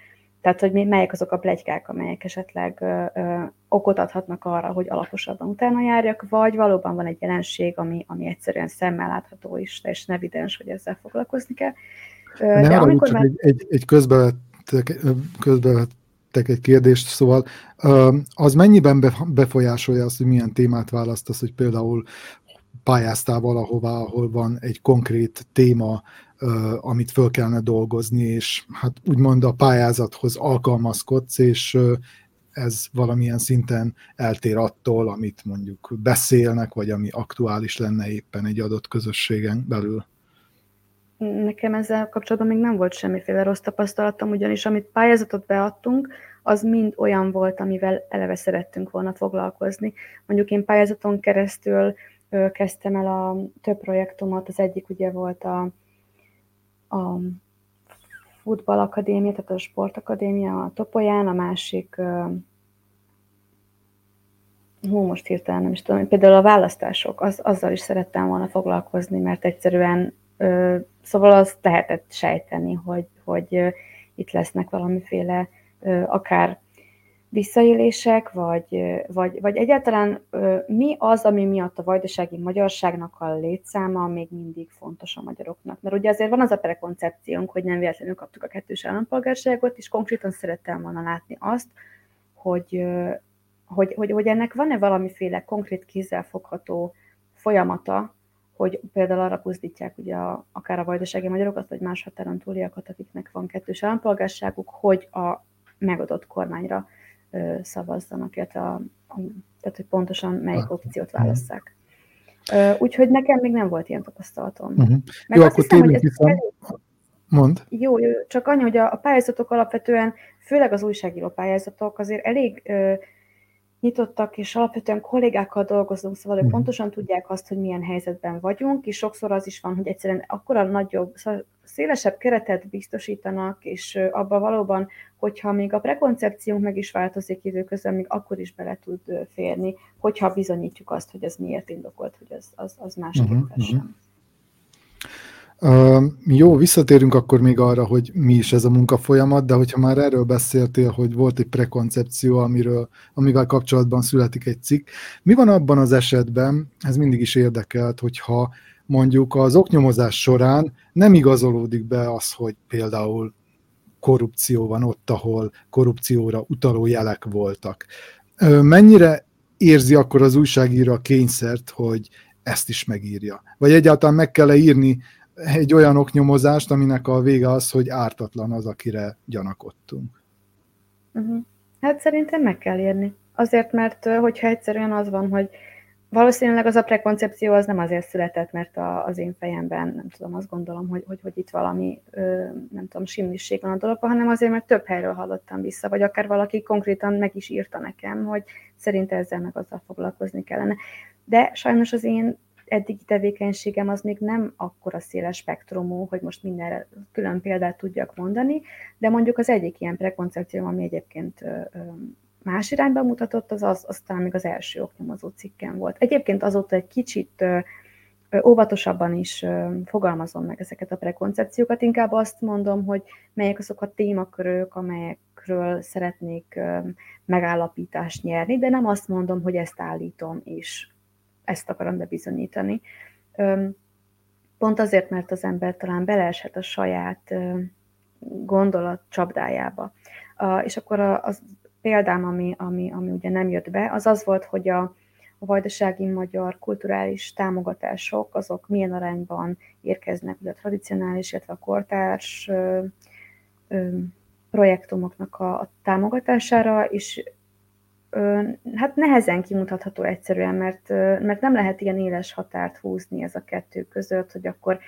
tehát, hogy melyek azok a plegykák, amelyek esetleg ö, ö, okot adhatnak arra, hogy alaposabban utána járjak, vagy valóban van egy jelenség, ami, ami egyszerűen szemmel látható is, és evidens, hogy ezzel foglalkozni kell. Ö, ne de amikor csak már... egy, egy, egy közbevettek, közbevettek egy kérdést, szóval az mennyiben befolyásolja azt, hogy milyen témát választasz, hogy például pályáztál valahová, ahol van egy konkrét téma, amit föl kellene dolgozni, és hát úgymond a pályázathoz alkalmazkodsz, és ez valamilyen szinten eltér attól, amit mondjuk beszélnek, vagy ami aktuális lenne éppen egy adott közösségen belül. Nekem ezzel kapcsolatban még nem volt semmiféle rossz tapasztalatom, ugyanis amit pályázatot beadtunk, az mind olyan volt, amivel eleve szerettünk volna foglalkozni. Mondjuk én pályázaton keresztül kezdtem el a több projektomat, az egyik ugye volt a a futballakadémia, tehát a sportakadémia a Topolyán, a másik, hú, most hirtelen nem is tudom, például a választások, az, azzal is szerettem volna foglalkozni, mert egyszerűen, szóval azt lehetett sejteni, hogy, hogy itt lesznek valamiféle akár visszaélések, vagy, vagy, vagy egyáltalán mi az, ami miatt a vajdasági magyarságnak a létszáma még mindig fontos a magyaroknak. Mert ugye azért van az a prekoncepciónk, hogy nem véletlenül kaptuk a kettős állampolgárságot, és konkrétan szerettem volna látni azt, hogy, hogy, hogy, hogy ennek van-e valamiféle konkrét kézzelfogható folyamata, hogy például arra puzdítják ugye a, akár a vajdasági magyarokat, vagy más határon túliakat, akiknek van kettős állampolgárságuk, hogy a megadott kormányra szavazzanak, illetve a, tehát, hogy pontosan melyik opciót válasszák. Úgyhogy nekem még nem volt ilyen tapasztalatom. Uh-huh. jó, akkor tényleg hiszem. Elég... Mond. Jó, jó, csak annyi, hogy a, a pályázatok alapvetően, főleg az újságíró pályázatok azért elég ö, nyitottak, és alapvetően kollégákkal dolgozunk, szóval ők mhm. pontosan tudják azt, hogy milyen helyzetben vagyunk, és sokszor az is van, hogy egyszerűen akkora nagyobb, szóval szélesebb keretet biztosítanak, és abban valóban, hogyha még a prekoncepciónk meg is változik időközben, még akkor is bele tud férni, hogyha bizonyítjuk azt, hogy ez miért indokolt, hogy az, az, az másképp uh-huh, uh-huh. Uh, jó, visszatérünk akkor még arra, hogy mi is ez a munkafolyamat, de hogyha már erről beszéltél, hogy volt egy prekoncepció, amiről, amivel kapcsolatban születik egy cikk, mi van abban az esetben, ez mindig is érdekelt, hogyha mondjuk az oknyomozás során nem igazolódik be az, hogy például korrupció van ott, ahol korrupcióra utaló jelek voltak. Mennyire érzi akkor az újságíró a kényszert, hogy ezt is megírja? Vagy egyáltalán meg kell -e írni egy olyan oknyomozást, aminek a vége az, hogy ártatlan az, akire gyanakodtunk. Uh-huh. Hát szerintem meg kell írni. Azért, mert hogyha egyszerűen az van, hogy valószínűleg az a prekoncepció az nem azért született, mert a, az én fejemben, nem tudom, azt gondolom, hogy, hogy, hogy itt valami, ö, nem tudom, simlisség van a dologban, hanem azért, mert több helyről hallottam vissza, vagy akár valaki konkrétan meg is írta nekem, hogy szerint ezzel meg azzal foglalkozni kellene. De sajnos az én eddigi tevékenységem az még nem akkora széles spektrumú, hogy most mindenre külön példát tudjak mondani, de mondjuk az egyik ilyen prekoncepció, ami egyébként más irányba mutatott, az, az, az talán még az első oknyomozó cikkem volt. Egyébként azóta egy kicsit óvatosabban is fogalmazom meg ezeket a prekoncepciókat, inkább azt mondom, hogy melyek azok a témakörök, amelyekről szeretnék megállapítást nyerni, de nem azt mondom, hogy ezt állítom, és ezt akarom bebizonyítani. Pont azért, mert az ember talán beleeshet a saját gondolat csapdájába. És akkor az példám, ami, ami, ami ugye nem jött be, az az volt, hogy a, a vajdasági magyar kulturális támogatások, azok milyen arányban érkeznek ugye a tradicionális, illetve a kortárs projektumoknak a, a támogatására, és hát nehezen kimutatható egyszerűen, mert, mert nem lehet ilyen éles határt húzni ez a kettő között, hogy akkor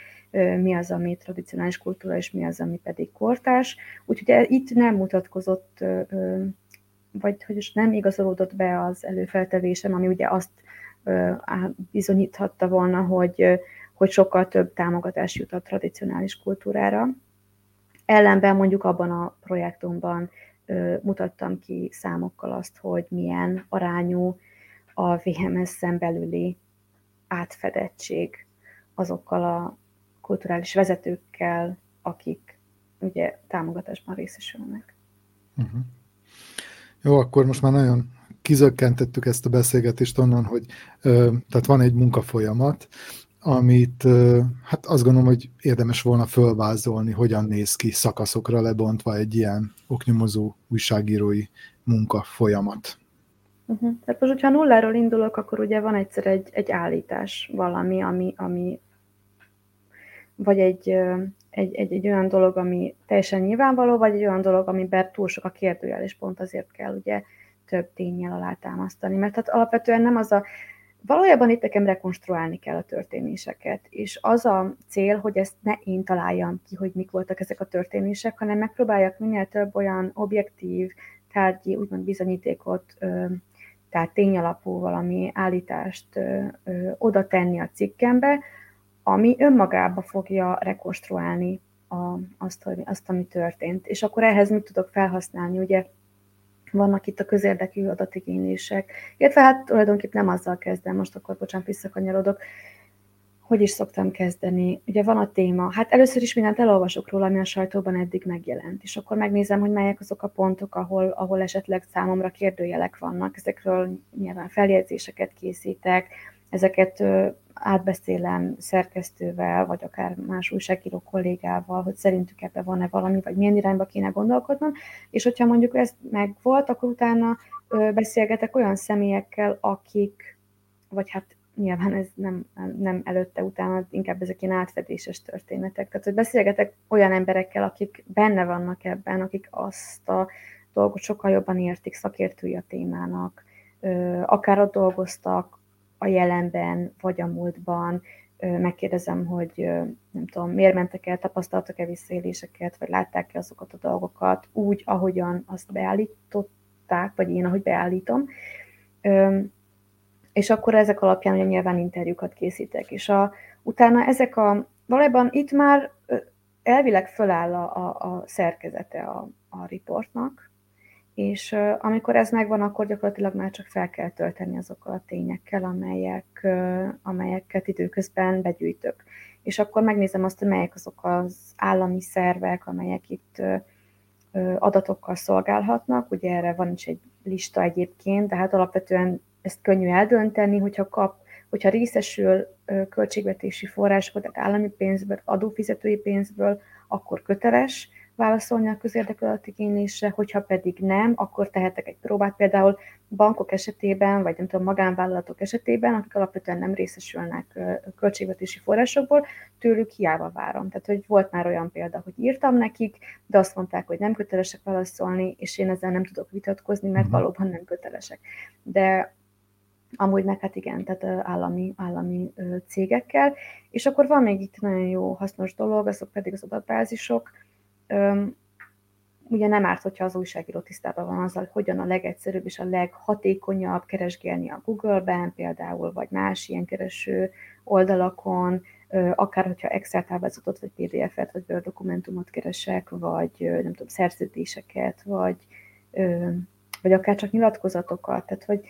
mi az, ami tradicionális kultúra, és mi az, ami pedig kortárs. Úgyhogy itt nem mutatkozott vagy hogy is nem igazolódott be az előfeltevésem, ami ugye azt bizonyíthatta volna, hogy, hogy sokkal több támogatás jut a tradicionális kultúrára. Ellenben mondjuk abban a projektumban mutattam ki számokkal azt, hogy milyen arányú a VMS-en belüli átfedettség azokkal a kulturális vezetőkkel, akik ugye támogatásban részesülnek. Uh-huh. Jó, akkor most már nagyon kizökkentettük ezt a beszélgetést onnan, hogy ö, tehát van egy munkafolyamat, amit hát azt gondolom, hogy érdemes volna fölvázolni, hogyan néz ki szakaszokra lebontva egy ilyen oknyomozó újságírói munkafolyamat. Uh-huh. Tehát most, hogyha nulláról indulok, akkor ugye van egyszer egy, egy állítás valami, ami, ami vagy egy, egy, egy, egy olyan dolog, ami teljesen nyilvánvaló, vagy egy olyan dolog, amiben túl sok a kérdőjel, és pont azért kell ugye több tényel alátámasztani. Mert hát alapvetően nem az a, valójában itt nekem rekonstruálni kell a történéseket, és az a cél, hogy ezt ne én találjam ki, hogy mik voltak ezek a történések, hanem megpróbáljak minél több olyan objektív, tárgyi, úgymond bizonyítékot, tehát tényalapú valami állítást oda tenni a cikkembe, ami önmagába fogja rekonstruálni a, azt, hogy, azt, ami történt. És akkor ehhez mit tudok felhasználni? Ugye vannak itt a közérdekű adatigénylések, illetve hát tulajdonképpen nem azzal kezdem, most akkor bocsánat, visszakanyarodok, hogy is szoktam kezdeni? Ugye van a téma, hát először is mindent elolvasok róla, ami a sajtóban eddig megjelent, és akkor megnézem, hogy melyek azok a pontok, ahol, ahol esetleg számomra kérdőjelek vannak, ezekről nyilván feljegyzéseket készítek, ezeket átbeszélem szerkesztővel, vagy akár más újságíró kollégával, hogy szerintük ebben van-e valami, vagy milyen irányba kéne gondolkodnom, és hogyha mondjuk ez megvolt, akkor utána beszélgetek olyan személyekkel, akik, vagy hát nyilván ez nem, nem előtte, utána, inkább ezek ilyen átfedéses történetek. Tehát, hogy beszélgetek olyan emberekkel, akik benne vannak ebben, akik azt a dolgot sokkal jobban értik, szakértői a témának, akár ott dolgoztak, a jelenben, vagy a múltban, megkérdezem, hogy nem tudom, miért mentek el, tapasztaltak-e visszaéléseket, vagy látták-e azokat a dolgokat úgy, ahogyan azt beállították, vagy én, ahogy beállítom. És akkor ezek alapján ugye nyilván interjúkat készítek. És a, utána ezek a, valójában itt már elvileg föláll a, a, a szerkezete a, a riportnak, és amikor ez megvan, akkor gyakorlatilag már csak fel kell tölteni azokkal a tényekkel, amelyek, amelyeket időközben begyűjtök. És akkor megnézem azt, hogy melyek azok az állami szervek, amelyek itt adatokkal szolgálhatnak. Ugye erre van is egy lista egyébként, de hát alapvetően ezt könnyű eldönteni, hogyha kap, hogyha részesül költségvetési forrásból, tehát állami pénzből, adófizetői pénzből, akkor köteles válaszolni a közérdekű adatigénylésre, hogyha pedig nem, akkor tehetek egy próbát, például bankok esetében, vagy nem tudom, magánvállalatok esetében, akik alapvetően nem részesülnek költségvetési forrásokból, tőlük hiába várom. Tehát, hogy volt már olyan példa, hogy írtam nekik, de azt mondták, hogy nem kötelesek válaszolni, és én ezzel nem tudok vitatkozni, mert mhm. valóban nem kötelesek. De amúgy meg hát igen, tehát állami, állami cégekkel. És akkor van még itt nagyon jó, hasznos dolog, azok pedig az adatbázisok, ugye nem árt, hogyha az újságíró tisztában van azzal, hogy hogyan a legegyszerűbb és a leghatékonyabb keresgélni a Google-ben például, vagy más ilyen kereső oldalakon, akár hogyha Excel táblázatot, vagy PDF-et, vagy Word dokumentumot keresek, vagy nem tudom, szerződéseket, vagy, vagy akár csak nyilatkozatokat. Tehát, hogy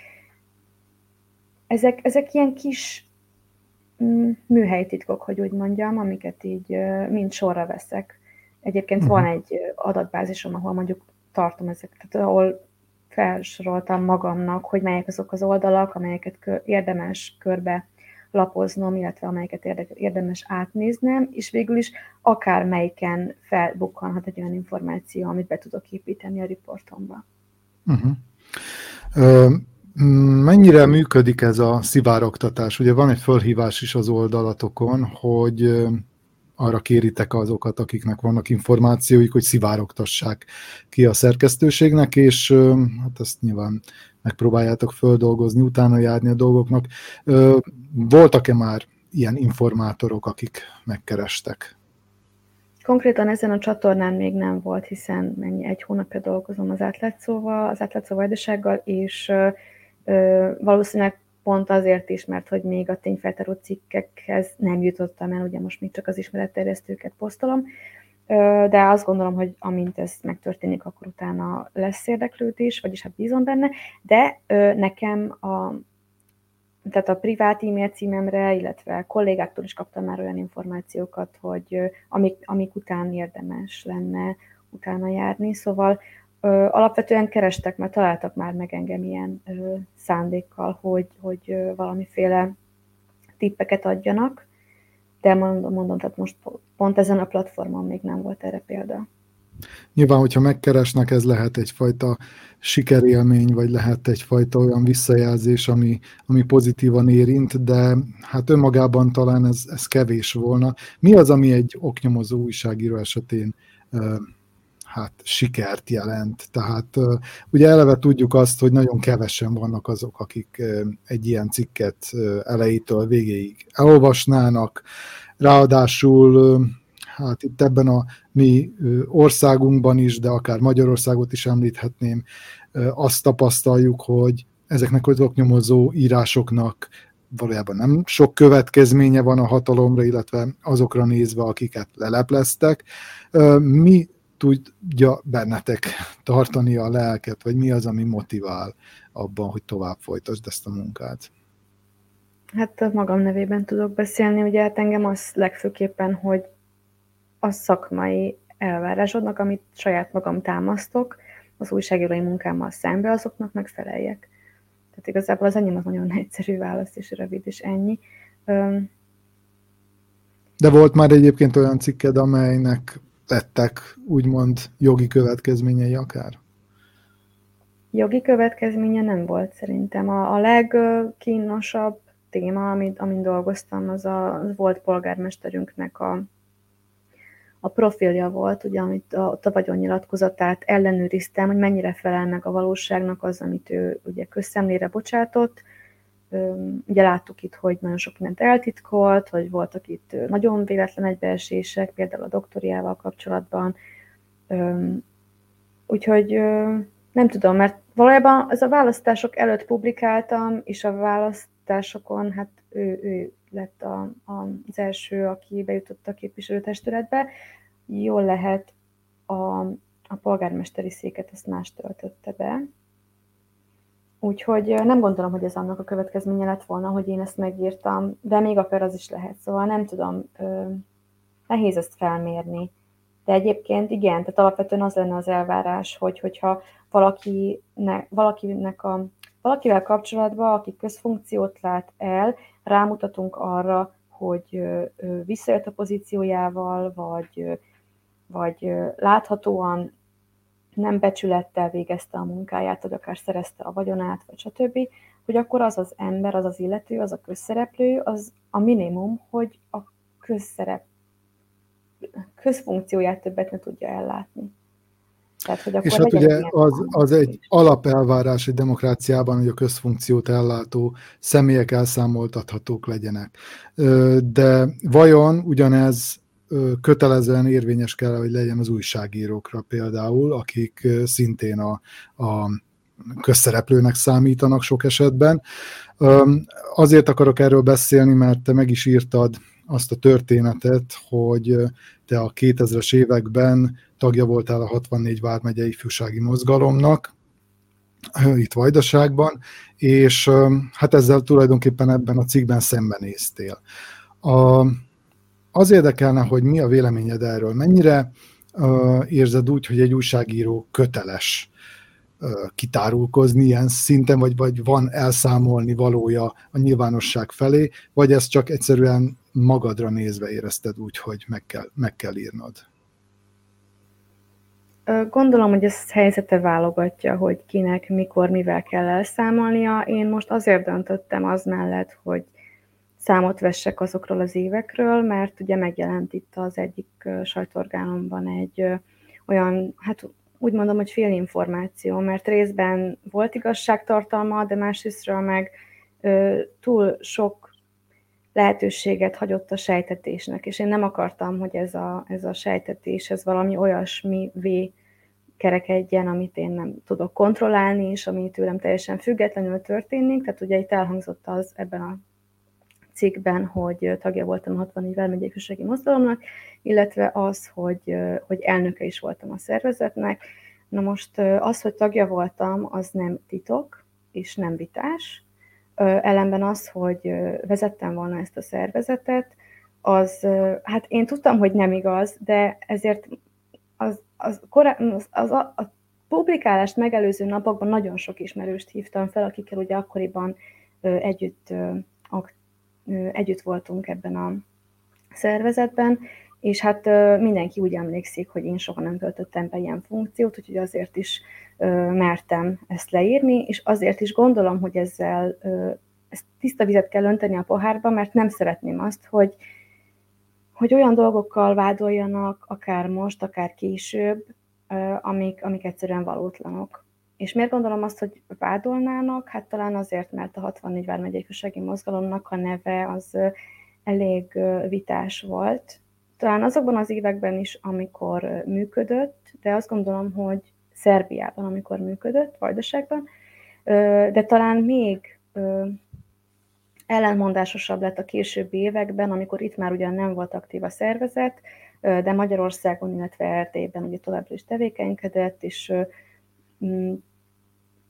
ezek, ezek ilyen kis mm, műhelytitkok, hogy úgy mondjam, amiket így mind sorra veszek Egyébként uh-huh. van egy adatbázisom, ahol mondjuk tartom ezeket, tehát ahol felsoroltam magamnak, hogy melyek azok az oldalak, amelyeket érdemes körbe lapoznom, illetve amelyeket érdemes átnéznem, és végül is akár melyiken felbukkanhat egy olyan információ, amit be tudok építeni a riportomba. Uh-huh. Mennyire működik ez a szivárogtatás? Ugye van egy fölhívás is az oldalatokon, hogy arra kéritek azokat, akiknek vannak információik, hogy szivárogtassák ki a szerkesztőségnek, és hát ezt nyilván megpróbáljátok földolgozni, utána járni a dolgoknak. Voltak-e már ilyen informátorok, akik megkerestek? Konkrétan ezen a csatornán még nem volt, hiszen mennyi egy hónapja dolgozom az átlátszóval, az átlátszó vajdasággal, és valószínűleg pont azért is, mert hogy még a tényfeltáró cikkekhez nem jutottam el, ugye most még csak az ismeretterjesztőket posztolom, de azt gondolom, hogy amint ez megtörténik, akkor utána lesz érdeklődés, vagyis hát bízom benne, de nekem a tehát a privát e-mail címemre, illetve kollégáktól is kaptam már olyan információkat, hogy amik, amik után érdemes lenne utána járni, szóval ö, alapvetően kerestek, mert találtak már meg engem ilyen ö, szándékkal, hogy, hogy ö, valamiféle tippeket adjanak, de mondom, mondom, tehát most pont ezen a platformon még nem volt erre példa. Nyilván, hogyha megkeresnek, ez lehet egyfajta sikerélmény, vagy lehet egyfajta olyan visszajelzés, ami, ami pozitívan érint, de hát önmagában talán ez, ez kevés volna. Mi az, ami egy oknyomozó újságíró esetén hát sikert jelent. Tehát ugye eleve tudjuk azt, hogy nagyon kevesen vannak azok, akik egy ilyen cikket elejétől végéig elolvasnának, ráadásul hát itt ebben a mi országunkban is, de akár Magyarországot is említhetném, azt tapasztaljuk, hogy ezeknek az oknyomozó írásoknak valójában nem sok következménye van a hatalomra, illetve azokra nézve, akiket lelepleztek. Mi tudja bennetek tartani a lelket, vagy mi az, ami motivál abban, hogy tovább folytasd ezt a munkát? Hát magam nevében tudok beszélni, ugye hát engem az legfőképpen, hogy a szakmai elvárásodnak, amit saját magam támasztok, az újságírói munkámmal szembe, azoknak megfeleljek. Tehát igazából az enyém az nagyon egyszerű válasz, és rövid, és ennyi. De volt már egyébként olyan cikked, amelynek lettek úgymond jogi következményei akár? Jogi következménye nem volt szerintem. A, a legkínosabb téma, amit, amin dolgoztam, az, a, az volt polgármesterünknek a, a profilja volt, ugye, amit a, a vagyonnyilatkozatát ellenőriztem, hogy mennyire felel meg a valóságnak az, amit ő ugye közszemlére bocsátott, Ugye láttuk itt, hogy nagyon sok mindent eltitkolt, hogy voltak itt nagyon véletlen egybeesések, például a doktoriával kapcsolatban. Úgyhogy nem tudom, mert valójában ez a választások előtt publikáltam, és a választásokon, hát ő, ő lett a, a, az első, aki bejutott a képviselőtestületbe. Jól lehet a, a polgármesteri széket ezt más töltötte be, Úgyhogy nem gondolom, hogy ez annak a következménye lett volna, hogy én ezt megírtam, de még akár az is lehet. Szóval nem tudom, nehéz ezt felmérni. De egyébként igen, tehát alapvetően az lenne az elvárás, hogy hogyha valakinek, valakinek a, valakivel kapcsolatban, aki közfunkciót lát el, rámutatunk arra, hogy visszajött a pozíciójával, vagy, vagy láthatóan nem becsülettel végezte a munkáját, vagy akár szerezte a vagyonát, vagy stb., hogy akkor az az ember, az az illető, az a közszereplő, az a minimum, hogy a közszerep, közfunkcióját többet ne tudja ellátni. Tehát, hogy akkor És hát ugye az, az egy alapelvárás egy demokráciában, hogy a közfunkciót ellátó személyek elszámoltathatók legyenek. De vajon ugyanez kötelezően érvényes kell, hogy legyen az újságírókra például, akik szintén a, a közszereplőnek számítanak sok esetben. Azért akarok erről beszélni, mert te meg is írtad azt a történetet, hogy te a 2000-es években tagja voltál a 64 vármegyei ifjúsági mozgalomnak, itt Vajdaságban, és hát ezzel tulajdonképpen ebben a cikkben szembenéztél. A, az érdekelne, hogy mi a véleményed erről. Mennyire uh, érzed úgy, hogy egy újságíró köteles uh, kitárulkozni ilyen szinten, vagy, vagy van elszámolni valója a nyilvánosság felé, vagy ezt csak egyszerűen magadra nézve érezted úgy, hogy meg kell, meg kell írnod? Gondolom, hogy ez helyzete válogatja, hogy kinek, mikor, mivel kell elszámolnia. Én most azért döntöttem az mellett, hogy számot vessek azokról az évekről, mert ugye megjelent itt az egyik sajtorgánomban egy olyan, hát úgy mondom, hogy félinformáció, mert részben volt igazságtartalma, de másrésztről meg ö, túl sok lehetőséget hagyott a sejtetésnek, és én nem akartam, hogy ez a, ez a sejtetés, ez valami olyasmi v kerekedjen, amit én nem tudok kontrollálni, és ami tőlem teljesen függetlenül történik. Tehát ugye itt elhangzott az ebben a cikkben, hogy tagja voltam a 64 Vármegyei Ifjúsági Mozdalomnak, illetve az, hogy, hogy elnöke is voltam a szervezetnek. Na most az, hogy tagja voltam, az nem titok, és nem vitás. ellenben az, hogy vezettem volna ezt a szervezetet, az, hát én tudtam, hogy nem igaz, de ezért az, az, az, az a, a publikálást megelőző napokban nagyon sok ismerőst hívtam fel, akikkel ugye akkoriban együtt, együtt voltunk ebben a szervezetben, és hát mindenki úgy emlékszik, hogy én soha nem töltöttem be ilyen funkciót, úgyhogy azért is mertem ezt leírni, és azért is gondolom, hogy ezzel ezt tiszta vizet kell önteni a pohárba, mert nem szeretném azt, hogy, hogy olyan dolgokkal vádoljanak, akár most, akár később, amik, amik egyszerűen valótlanok. És miért gondolom azt, hogy vádolnának? Hát talán azért, mert a 64 vármegyei ifjúsági mozgalomnak a neve az elég vitás volt. Talán azokban az években is, amikor működött, de azt gondolom, hogy Szerbiában, amikor működött, Vajdaságban, de talán még ellentmondásosabb lett a későbbi években, amikor itt már ugyan nem volt aktív a szervezet, de Magyarországon, illetve Erdélyben ugye továbbra is tevékenykedett, és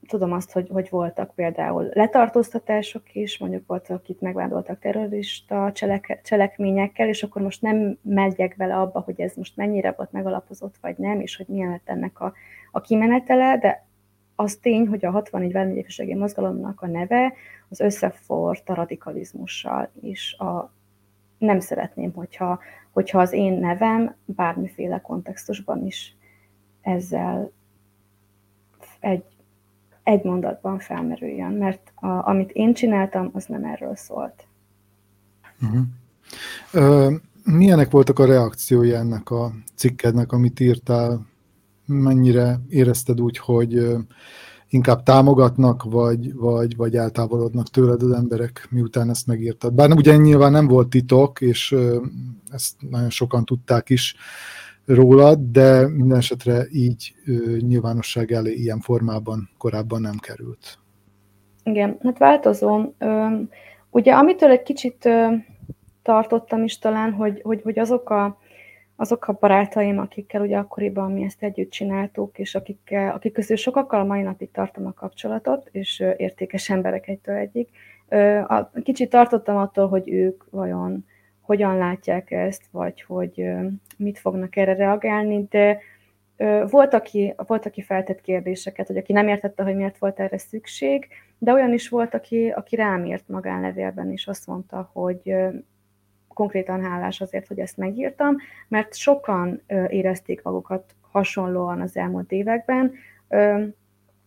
tudom azt, hogy, hogy voltak például letartóztatások is, mondjuk voltak, akik megvádoltak terrorista cselek, cselekményekkel, és akkor most nem megyek bele abba, hogy ez most mennyire volt megalapozott, vagy nem, és hogy milyen lett ennek a, a kimenetele, de az tény, hogy a 64 verményépűségi mozgalomnak a neve az összefort a radikalizmussal, és a, nem szeretném, hogyha, hogyha az én nevem bármiféle kontextusban is ezzel egy, egy mondatban felmerüljön, mert a, amit én csináltam, az nem erről szólt. Uh-huh. Uh, milyenek voltak a reakciói ennek a cikkednek, amit írtál? Mennyire érezted úgy, hogy inkább támogatnak, vagy, vagy, vagy eltávolodnak tőled az emberek, miután ezt megírtad. Bár ugye nyilván nem volt titok, és ezt nagyon sokan tudták is rólad, de minden esetre így nyilvánosság elé ilyen formában korábban nem került. Igen, hát változó. Ugye amitől egy kicsit tartottam is talán, hogy, hogy, hogy azok a azok a barátaim, akikkel ugye akkoriban mi ezt együtt csináltuk, és akikkel, akik közül sokakkal a mai napig tartom a kapcsolatot, és értékes emberek egytől egyik. Kicsit tartottam attól, hogy ők vajon hogyan látják ezt, vagy hogy mit fognak erre reagálni, de volt aki, volt, aki feltett kérdéseket, hogy aki nem értette, hogy miért volt erre szükség, de olyan is volt, aki, aki rám írt magánlevélben, és azt mondta, hogy konkrétan hálás azért, hogy ezt megírtam, mert sokan érezték magukat hasonlóan az elmúlt években,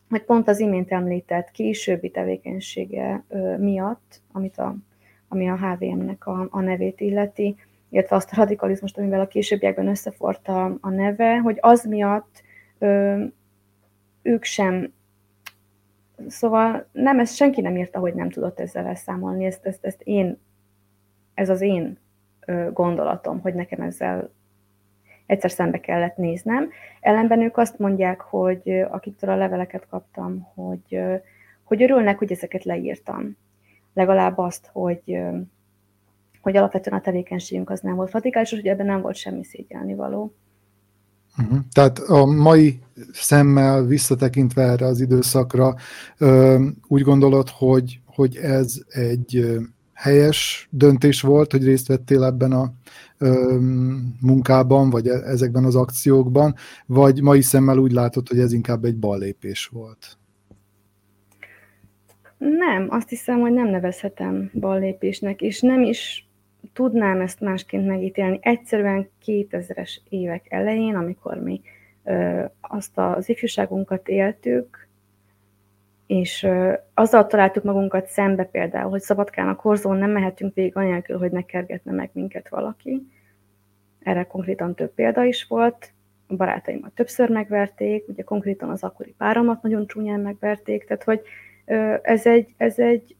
hogy pont az imént említett későbbi tevékenysége miatt, amit a, ami a HVM-nek a, a nevét illeti, illetve azt a radikalizmust, amivel a későbbiekben összefort a, a neve, hogy az miatt ö, ők sem Szóval nem, ezt senki nem írta, hogy nem tudott ezzel elszámolni, ezt, ezt, ezt én ez az én gondolatom, hogy nekem ezzel egyszer szembe kellett néznem. Ellenben ők azt mondják, hogy akiktől a leveleket kaptam, hogy, hogy örülnek, hogy ezeket leírtam. Legalább azt, hogy, hogy alapvetően a tevékenységünk az nem volt radikális, és hogy ebben nem volt semmi szégyelni való. Uh-huh. Tehát a mai szemmel visszatekintve erre az időszakra, úgy gondolod, hogy, hogy ez egy helyes döntés volt, hogy részt vettél ebben a munkában, vagy e, ezekben az akciókban, vagy mai szemmel úgy látod, hogy ez inkább egy ballépés volt? Nem, azt hiszem, hogy nem nevezhetem ballépésnek, és nem is tudnám ezt másként megítélni. Egyszerűen 2000-es évek elején, amikor mi ö, azt az ifjúságunkat éltük, és azzal találtuk magunkat szembe például, hogy Szabadkán a korzón nem mehetünk végig anélkül, hogy ne kergetne meg minket valaki. Erre konkrétan több példa is volt. A barátaimat többször megverték, ugye konkrétan az akkori páromat nagyon csúnyán megverték, tehát hogy ez egy, ez egy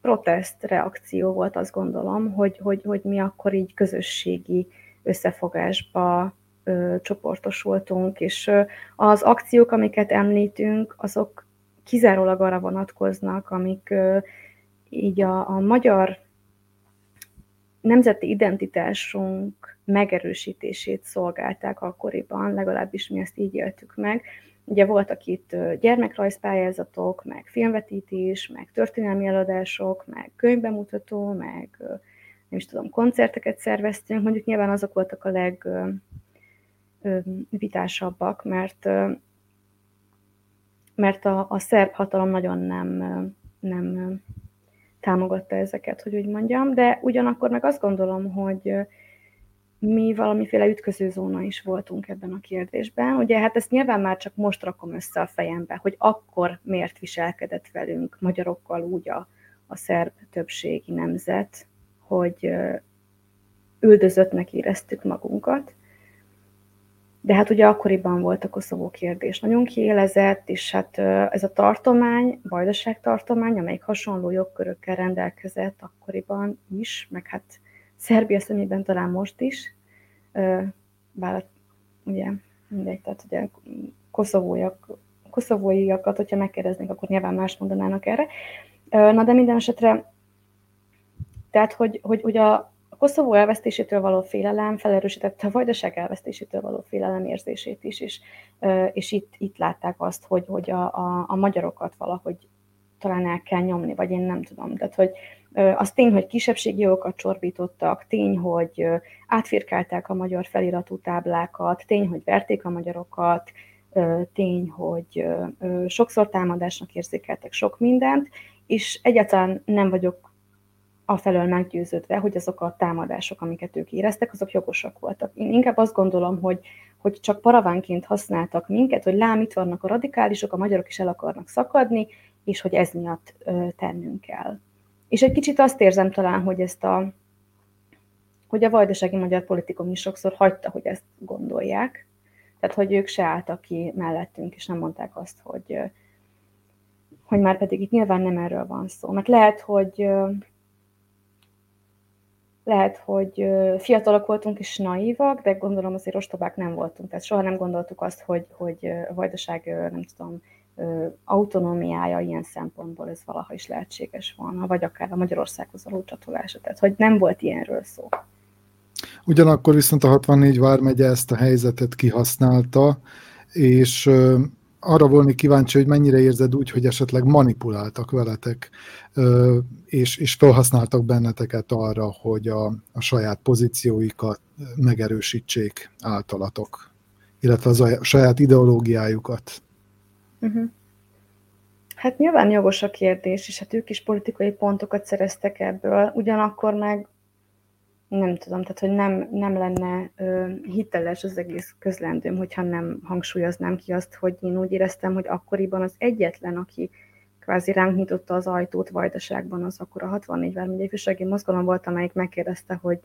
protest reakció volt, azt gondolom, hogy, hogy, hogy mi akkor így közösségi összefogásba ö, csoportosultunk, és ö, az akciók, amiket említünk, azok kizárólag arra vonatkoznak, amik így a, a magyar nemzeti identitásunk megerősítését szolgálták akkoriban, legalábbis mi ezt így éltük meg. Ugye voltak itt gyermekrajzpályázatok, meg filmvetítés, meg történelmi eladások, meg könyvbemutató, meg nem is tudom, koncerteket szerveztünk, mondjuk nyilván azok voltak a legvitásabbak, mert mert a, a szerb hatalom nagyon nem, nem támogatta ezeket, hogy úgy mondjam, de ugyanakkor meg azt gondolom, hogy mi valamiféle ütközőzóna is voltunk ebben a kérdésben. Ugye hát ezt nyilván már csak most rakom össze a fejembe, hogy akkor miért viselkedett velünk magyarokkal úgy a, a szerb többségi nemzet, hogy üldözöttnek éreztük magunkat. De hát ugye akkoriban volt a Koszovó kérdés nagyon kiélezett, és hát ez a tartomány, Vajdaság tartomány, amelyik hasonló jogkörökkel rendelkezett akkoriban is, meg hát Szerbia szemében talán most is, bár ugye mindegy, tehát ugye koszovóiak, koszovóiakat, hogyha megkérdeznék, akkor nyilván más mondanának erre. Na de minden esetre, tehát hogy, hogy ugye a Koszovó elvesztésétől való félelem felerősítette a vajdaság elvesztésétől való félelem érzését is, és, és itt, itt látták azt, hogy, hogy a, a, a magyarokat valahogy talán el kell nyomni, vagy én nem tudom. Tehát, hogy az tény, hogy kisebbségi jogokat csorbítottak, tény, hogy átfirkálták a magyar feliratú táblákat, tény, hogy verték a magyarokat, tény, hogy sokszor támadásnak érzékeltek sok mindent, és egyáltalán nem vagyok afelől meggyőződve, hogy azok a támadások, amiket ők éreztek, azok jogosak voltak. Én inkább azt gondolom, hogy, hogy csak paravánként használtak minket, hogy lám, itt vannak a radikálisok, a magyarok is el akarnak szakadni, és hogy ez miatt tennünk kell. És egy kicsit azt érzem talán, hogy ezt a hogy a vajdasági magyar politikum is sokszor hagyta, hogy ezt gondolják. Tehát, hogy ők se álltak ki mellettünk, és nem mondták azt, hogy, hogy már pedig itt nyilván nem erről van szó. Mert lehet, hogy lehet, hogy fiatalok voltunk és naívak, de gondolom azért ostobák nem voltunk. Tehát soha nem gondoltuk azt, hogy, hogy a vajdaság, nem tudom, autonómiája ilyen szempontból ez valaha is lehetséges volna, vagy akár a Magyarországhoz való csatolása. Tehát, hogy nem volt ilyenről szó. Ugyanakkor viszont a 64 vármegye ezt a helyzetet kihasználta, és arra volni kíváncsi, hogy mennyire érzed úgy, hogy esetleg manipuláltak veletek, és, és felhasználtak benneteket arra, hogy a, a saját pozícióikat megerősítsék általatok, illetve a saját ideológiájukat. Uh-huh. Hát nyilván jogos a kérdés, és hát ők is politikai pontokat szereztek ebből, ugyanakkor meg nem tudom, tehát hogy nem, nem lenne ö, hiteles az egész közlendőm, hogyha nem hangsúlyoznám ki azt, hogy én úgy éreztem, hogy akkoriban az egyetlen, aki kvázi ránk nyitotta az ajtót Vajdaságban, az akkor a 64 vármegyei fősági mozgalom volt, amelyik megkérdezte, hogy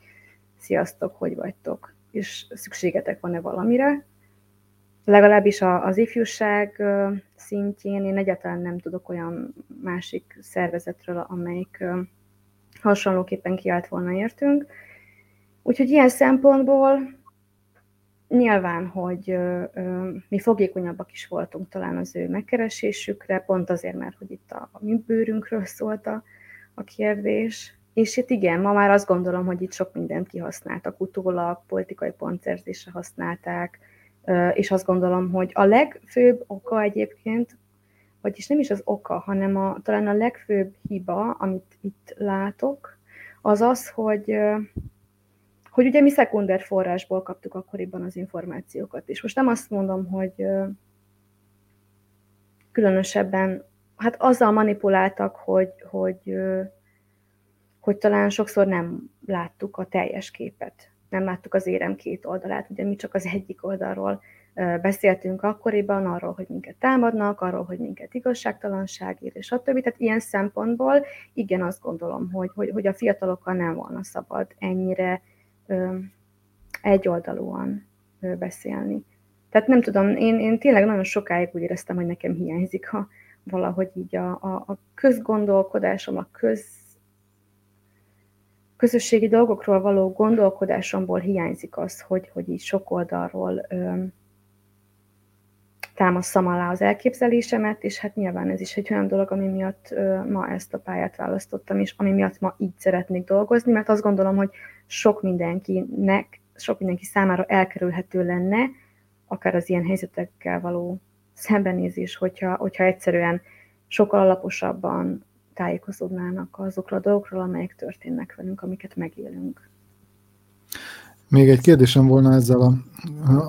sziasztok, hogy vagytok, és szükségetek van-e valamire. Legalábbis az ifjúság szintjén én egyáltalán nem tudok olyan másik szervezetről, amelyik hasonlóképpen kiállt volna értünk. Úgyhogy ilyen szempontból nyilván, hogy mi fogékonyabbak is voltunk talán az ő megkeresésükre, pont azért, mert hogy itt a, a mi bőrünkről szólt a, a kérdés. És itt igen, ma már azt gondolom, hogy itt sok mindent kihasználtak utólag, politikai pontszerzésre használták, és azt gondolom, hogy a legfőbb oka egyébként, vagyis nem is az oka, hanem a, talán a legfőbb hiba, amit itt látok, az az, hogy hogy ugye mi szekunder forrásból kaptuk akkoriban az információkat. És most nem azt mondom, hogy különösebben, hát azzal manipuláltak, hogy, hogy, hogy talán sokszor nem láttuk a teljes képet. Nem láttuk az érem két oldalát, ugye mi csak az egyik oldalról beszéltünk akkoriban arról, hogy minket támadnak, arról, hogy minket igazságtalanság ér, és a többi. Tehát ilyen szempontból igen, azt gondolom, hogy, hogy, hogy a fiatalokkal nem volna szabad ennyire egyoldalúan beszélni. Tehát nem tudom, én, én tényleg nagyon sokáig úgy éreztem, hogy nekem hiányzik ha valahogy így a, a, a közgondolkodásom, a köz, közösségi dolgokról való gondolkodásomból hiányzik az, hogy, hogy így sok oldalról ö, támaszom alá az elképzelésemet, és hát nyilván ez is egy olyan dolog, ami miatt ö, ma ezt a pályát választottam, és ami miatt ma így szeretnék dolgozni, mert azt gondolom, hogy sok mindenkinek, sok mindenki számára elkerülhető lenne, akár az ilyen helyzetekkel való szembenézés, hogyha, hogyha egyszerűen sokkal alaposabban tájékozódnának azokról a dolgokról, amelyek történnek velünk, amiket megélünk. Még egy kérdésem volna ezzel a,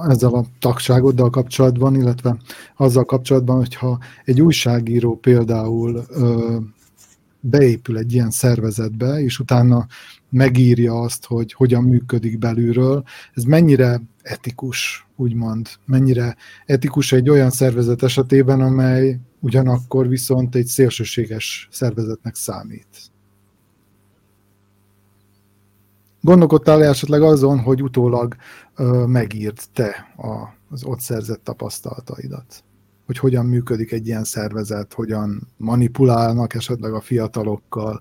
ezzel a tagságoddal kapcsolatban, illetve azzal kapcsolatban, hogyha egy újságíró például ö, beépül egy ilyen szervezetbe, és utána megírja azt, hogy hogyan működik belülről, ez mennyire etikus, úgymond, mennyire etikus egy olyan szervezet esetében, amely ugyanakkor viszont egy szélsőséges szervezetnek számít. Gondolkodtál esetleg azon, hogy utólag ö, megírt te a, az ott szerzett tapasztalataidat? Hogy hogyan működik egy ilyen szervezet, hogyan manipulálnak esetleg a fiatalokkal?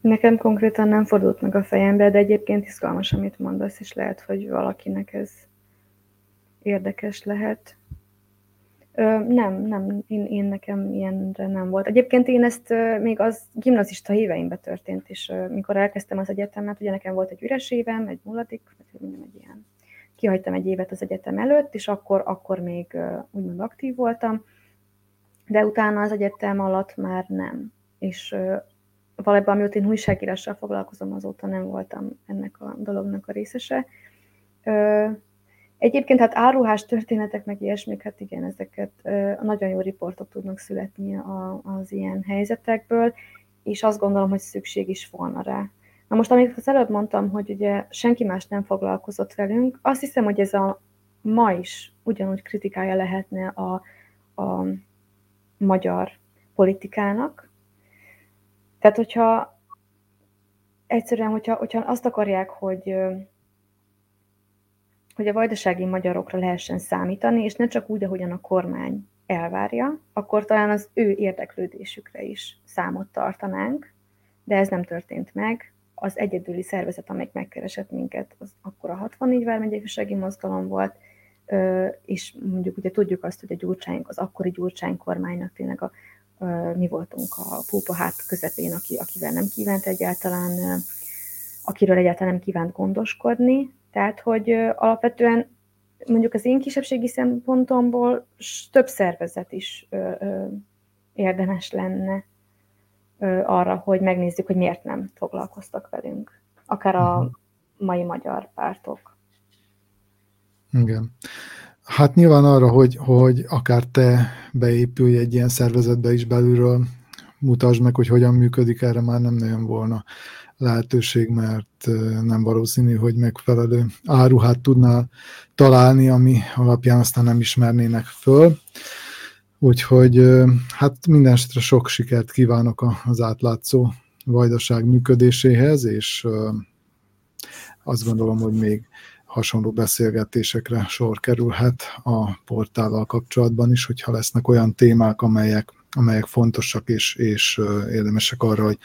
Nekem konkrétan nem fordult meg a fejembe, de egyébként izgalmas, amit mondasz, és lehet, hogy valakinek ez érdekes lehet. Ö, nem, nem, én, én nekem ilyenre nem volt. Egyébként én ezt ö, még az gimnazista híveimbe történt, és ö, mikor elkezdtem az egyetemet, ugye nekem volt egy üres évem, egy nulladik, vagy minden egy ilyen. Kihagytam egy évet az egyetem előtt, és akkor, akkor még ö, úgymond aktív voltam, de utána az egyetem alatt már nem. És ö, valójában amióta én újságírással foglalkozom, azóta nem voltam ennek a dolognak a részese. Ö, Egyébként hát áruhás történetek, meg ilyesmik, hát igen, ezeket nagyon jó riportok tudnak születni az ilyen helyzetekből, és azt gondolom, hogy szükség is volna rá. Na most, amit az előbb mondtam, hogy ugye senki más nem foglalkozott velünk, azt hiszem, hogy ez a ma is ugyanúgy kritikája lehetne a, a magyar politikának. Tehát, hogyha egyszerűen, hogyha, hogyha azt akarják, hogy hogy a vajdasági magyarokra lehessen számítani, és ne csak úgy, ahogyan a kormány elvárja, akkor talán az ő érdeklődésükre is számot tartanánk, de ez nem történt meg. Az egyedüli szervezet, amelyik megkeresett minket, az akkor a 64 vármegyei mozgalom volt, és mondjuk ugye tudjuk azt, hogy a gyurcsány, az akkori gyurcsány kormánynak tényleg a, mi voltunk a púpa hát közepén, aki, akivel nem kívánt egyáltalán, akiről egyáltalán nem kívánt gondoskodni, tehát, hogy alapvetően mondjuk az én kisebbségi szempontomból több szervezet is érdemes lenne arra, hogy megnézzük, hogy miért nem foglalkoztak velünk. Akár a mhm. mai magyar pártok. Igen. Hát nyilván arra, hogy, hogy akár te beépülj egy ilyen szervezetbe is belülről, mutasd meg, hogy hogyan működik, erre már nem nagyon volna lehetőség, mert nem valószínű, hogy megfelelő áruhát tudnál találni, ami alapján aztán nem ismernének föl. Úgyhogy hát minden esetre sok sikert kívánok az átlátszó vajdaság működéséhez, és azt gondolom, hogy még hasonló beszélgetésekre sor kerülhet a portállal kapcsolatban is, hogyha lesznek olyan témák, amelyek amelyek fontosak és, és érdemesek arra, hogy,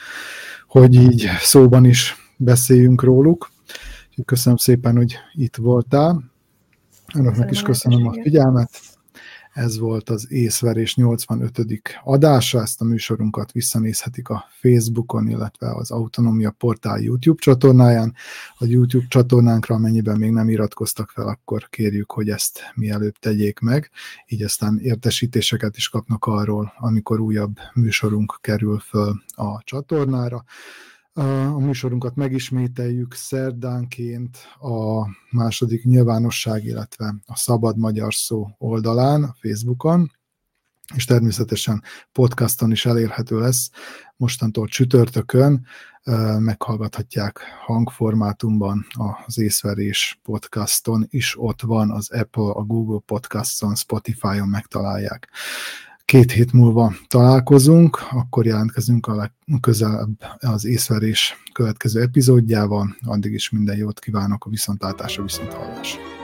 hogy így szóban is beszéljünk róluk. Köszönöm szépen, hogy itt voltál. Önöknek is köszönöm a figyelmet. Ez volt az észverés 85. adása, ezt a műsorunkat visszanézhetik a Facebookon, illetve az Autonomia Portál YouTube csatornáján. A YouTube csatornánkra, amennyiben még nem iratkoztak fel, akkor kérjük, hogy ezt mielőbb tegyék meg, így aztán értesítéseket is kapnak arról, amikor újabb műsorunk kerül föl a csatornára. A műsorunkat megismételjük szerdánként a második nyilvánosság, illetve a Szabad Magyar Szó oldalán, a Facebookon, és természetesen podcaston is elérhető lesz. Mostantól csütörtökön meghallgathatják hangformátumban az észverés podcaston is ott van, az Apple, a Google podcaston, Spotify-on megtalálják két hét múlva találkozunk, akkor jelentkezünk a legközelebb az észverés következő epizódjával. Addig is minden jót kívánok a viszontlátásra, viszonthallásra.